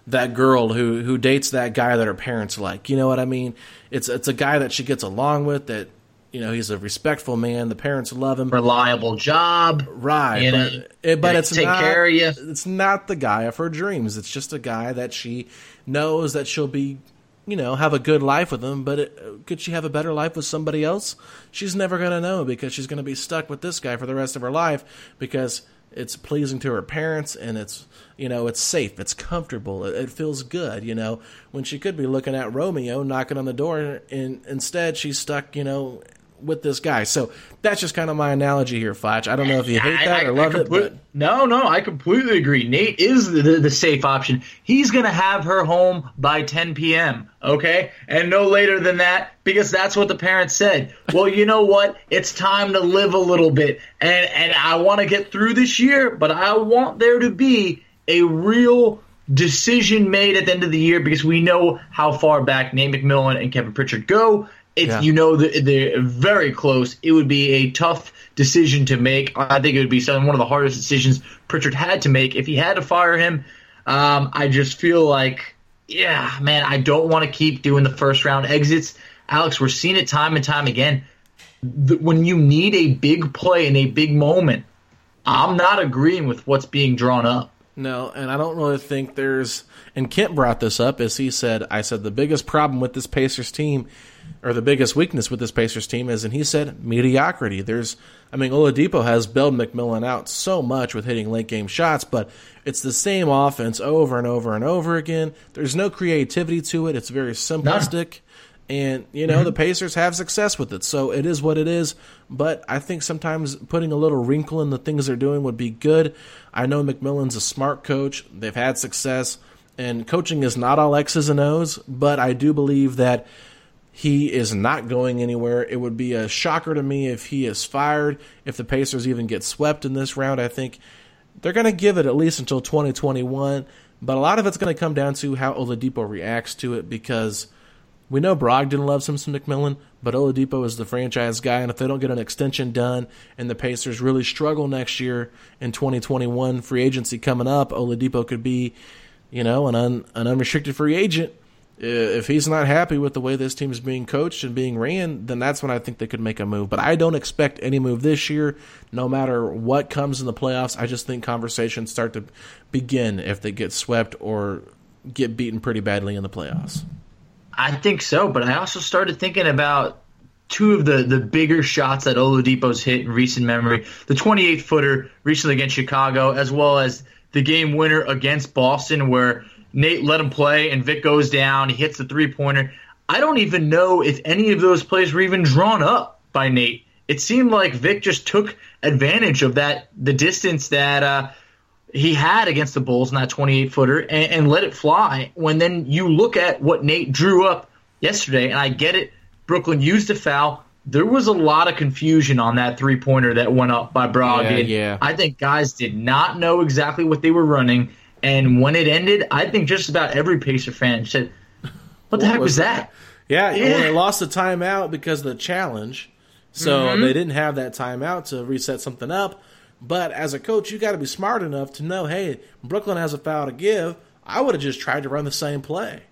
that girl who who dates that guy that her parents like. You know what I mean? It's it's a guy that she gets along with that you know, he's a respectful man. The parents love him. Reliable job, Right, You know, eh, but, it, but it's take not, care of you. It's not the guy of her dreams. It's just a guy that she knows that she'll be, you know, have a good life with him. But it, could she have a better life with somebody else? She's never going to know because she's going to be stuck with this guy for the rest of her life because it's pleasing to her parents and it's you know it's safe it's comfortable it, it feels good you know when she could be looking at romeo knocking on the door and instead she's stuck you know with this guy. So that's just kind of my analogy here, Fletch. I don't know if you hate that I- or I love it, but no, no, I completely agree. Nate is the, the, the safe option. He's going to have her home by 10 p.m., okay? And no later than that because that's what the parents said. Well, you know what? It's time to live a little bit. And, and I want to get through this year, but I want there to be a real decision made at the end of the year because we know how far back Nate McMillan and Kevin Pritchard go. It's Yeah. you know that they're very close. It would be a tough decision to make. I think it would be some one of the hardest decisions Pritchard had to make if he had to fire him. Um, I just feel like, yeah, man, I don't want to keep doing the first round exits. Alex, we're seeing it time and time again. When you need a big play in a big moment, I'm not agreeing with what's being drawn up. No, and I don't really think there's. And Kent brought this up as he said, I said the biggest problem with this Pacers team, or the biggest weakness with this Pacers team is, and he said mediocrity. There's, I mean, Oladipo has bailed McMillan out so much with hitting late game shots, but it's the same offense over and over and over again. There's no creativity to it. It's very simplistic. And, you know, the mm-hmm. Pacers have success with it. So it is what it is. But I think sometimes putting a little wrinkle in the things they're doing would be good. I know McMillan's a smart coach. They've had success. And coaching is not all X's and O's. But I do believe that he is not going anywhere. It would be a shocker to me if he is fired, if the Pacers even get swept in this round. I think they're going to give it at least until 2021. But a lot of it's going to come down to how Oladipo reacts to it because we know Brogdon loves him some McMillan, but Oladipo is the franchise guy, and if they don't get an extension done and the Pacers really struggle next year in 2021, free agency coming up, Oladipo could be, you know, an un, an unrestricted free agent. If he's not happy with the way this team is being coached and being ran, then that's when I think they could make a move. But I don't expect any move this year, no matter what comes in the playoffs. I just think conversations start to begin if they get swept or get beaten pretty badly in the playoffs. I think so, but I also started thinking about two of the, the bigger shots that Oladipo's hit in recent memory. The 28 footer recently against Chicago, as well as the game winner against Boston, where Nate let him play and Vic goes down. He hits the three pointer. I don't even know if any of those plays were even drawn up by Nate. It seemed like Vic just took advantage of that the distance that uh, he had against the Bulls in that 28 footer and, and let it fly. When then you look at what Nate drew up yesterday, and I get it, Brooklyn used a foul. There was a lot of confusion on that three pointer that went up by Brogdon. Yeah, yeah. I think guys did not know exactly what they were running. And when it ended, I think just about every Pacer fan said, What the heck was that? Yeah, Yeah. well, they lost the timeout because of the challenge, so Mm-hmm. they didn't have that timeout to reset something up. But as a coach, you got to be smart enough to know, hey, Brooklyn has a foul to give. I would have just tried to run the same play.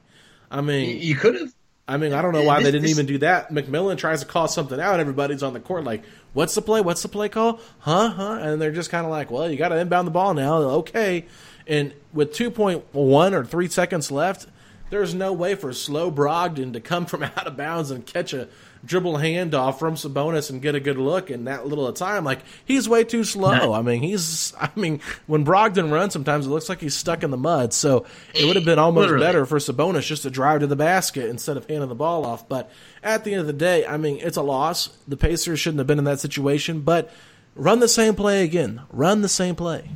I mean, You could have. I mean, I don't know why This- they didn't this- even do that. McMillan tries to call something out. Everybody's on the court like, "What's the play? What's the play call? Huh? Huh?" And they're just kind of like, "Well, you got to inbound the ball now." Okay. And with 2.1 or 3 seconds left, there's no way for slow Brogdon to come from out of bounds and catch a dribble handoff from Sabonis and get a good look in that little a time. Like he's way too slow. I mean, he's I mean, when Brogdon runs sometimes it looks like he's stuck in the mud. So it would have been almost Literally. better for Sabonis just to drive to the basket instead of handing the ball off. But at the end of the day, I mean, it's a loss. The Pacers shouldn't have been in that situation, but run the same play again. Run the same play.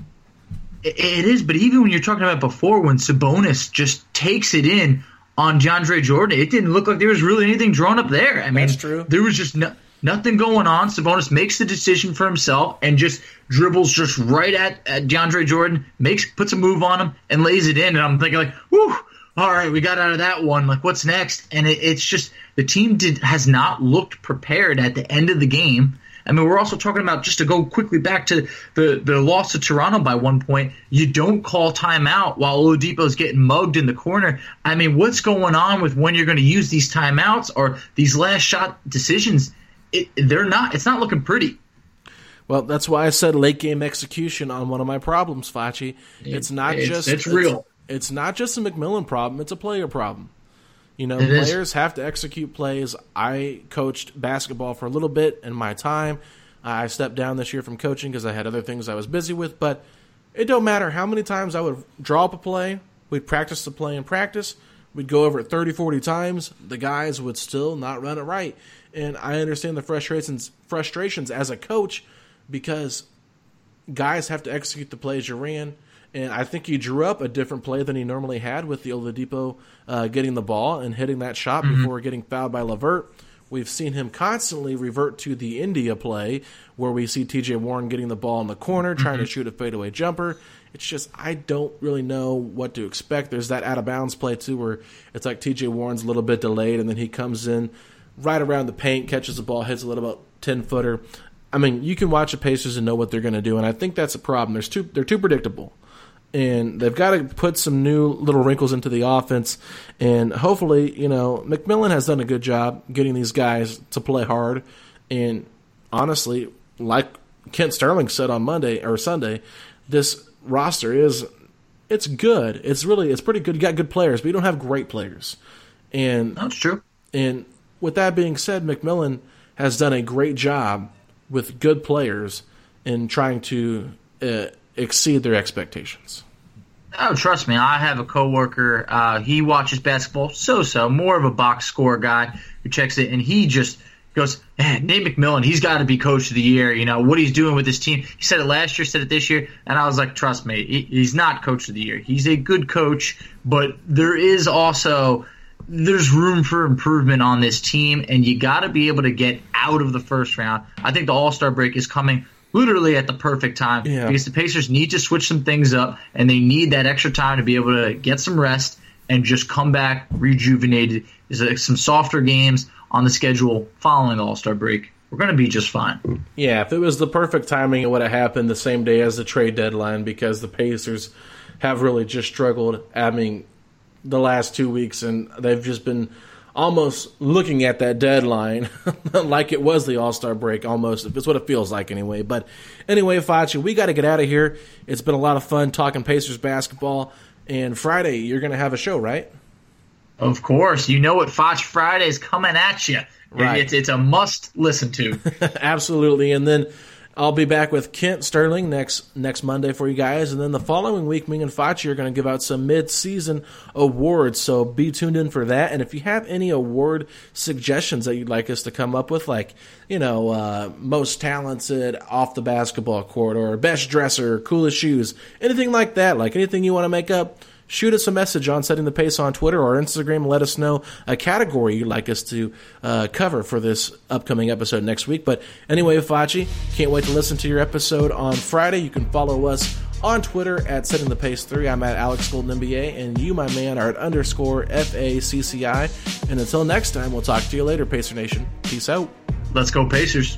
It, it is, but even when you're talking about before, when Sabonis just takes it in on DeAndre Jordan, it didn't look like there was really anything drawn up there. I mean, That's true. There was just no, nothing going on. Sabonis makes the decision for himself and just dribbles just right at, at DeAndre Jordan, makes puts a move on him and lays it in. And I'm thinking like, whew, all right, we got out of that one. Like, what's next? And it, it's just the team did has not looked prepared at the end of the game. I mean, we're also talking about just to go quickly back to the, the loss to Toronto by one point. You don't call timeout while Oladipo's getting mugged in the corner. I mean, what's going on with when you're going to use these timeouts or these last shot decisions? It, they're not. It's not looking pretty. Well, that's why I said late game execution on one of my problems, Fachi. It's not It's- just it's real. It's, not just a McMillan problem. It's a player problem. You know, It is. players have to execute plays. I coached basketball for a little bit in my time. I stepped down this year from coaching because I had other things I was busy with. But it don't matter how many times I would draw up a play. We'd practice the play in practice. we'd go over it 30, 40 times, the guys would still not run it right. And I understand the frustrations frustrations as a coach because guys have to execute the plays you ran. And I think he drew up a different play than he normally had with the Oladipo uh, getting the ball and hitting that shot mm-hmm. before getting fouled by LeVert. We've seen him constantly revert to the India play where we see TJ Warren getting the ball in the corner, trying mm-hmm. to shoot a fadeaway jumper. It's just, I don't really know what to expect. There's that out of bounds play, too, where it's like TJ Warren's a little bit delayed and then he comes in right around the paint, catches the ball, hits a little about 10 footer. I mean, you can watch the Pacers and know what they're going to do, and I think that's a problem. There's too, they're too predictable and they've got to put some new little wrinkles into the offense. And hopefully, you know, McMillan has done a good job getting these guys to play hard. And honestly, like Kent Sterling said on Monday or Sunday, this roster is it's good. It's really it's pretty good. You got good players, but you don't have great players. And that's true. And with that being said, McMillan has done a great job with good players in trying to uh, exceed their expectations. Oh, trust me, I have a coworker. Uh, he watches basketball so-so, more of a box score guy who checks it, and he just goes, "Man, Nate McMillan, he's got to be coach of the year. You know what he's doing with his team. He said it last year, said it this year, and I was like, trust me, he's not coach of the year. He's a good coach, but there is also there's room for improvement on this team, and you got to be able to get out of the first round. I think the All Star break is coming literally at the perfect time yeah. because the Pacers need to switch some things up and they need that extra time to be able to get some rest and just come back rejuvenated. There's some softer games on the schedule following the All Star break. We're going to be just fine. Yeah, if it was the perfect timing, it would have happened the same day as the trade deadline because the Pacers have really just struggled. I mean, the last two weeks, and they've just been almost looking at that deadline like it was the All Star break, almost. If it's what it feels like anyway. But anyway, Facci, we got to get out of here. It's been a lot of fun talking Pacers basketball. And Friday, you're going to have a show, right? Of course. You know what Fox Friday is coming at you. Right. It's, it's a must listen to. Absolutely. And then I'll be back with Kent Sterling next next Monday for you guys, and then the following week, Ming and Facci are going to give out some mid-season awards. So be tuned in for that. And if you have any award suggestions that you'd like us to come up with, like you know, uh, most talented off the basketball court, or best dresser, coolest shoes, anything like that, like anything you want to make up shoot us a message on setting the pace on Twitter or Instagram. Let us know a category you'd like us to uh, cover for this upcoming episode next week. But anyway, Facci, can't wait to listen to your episode on Friday. You can follow us on Twitter at setting the pace three. I'm at Alex Golden NBA, and you, my man, are at underscore F A C C I. And until next time, we'll talk to you later, Pacer Nation. Peace out. Let's go, Pacers.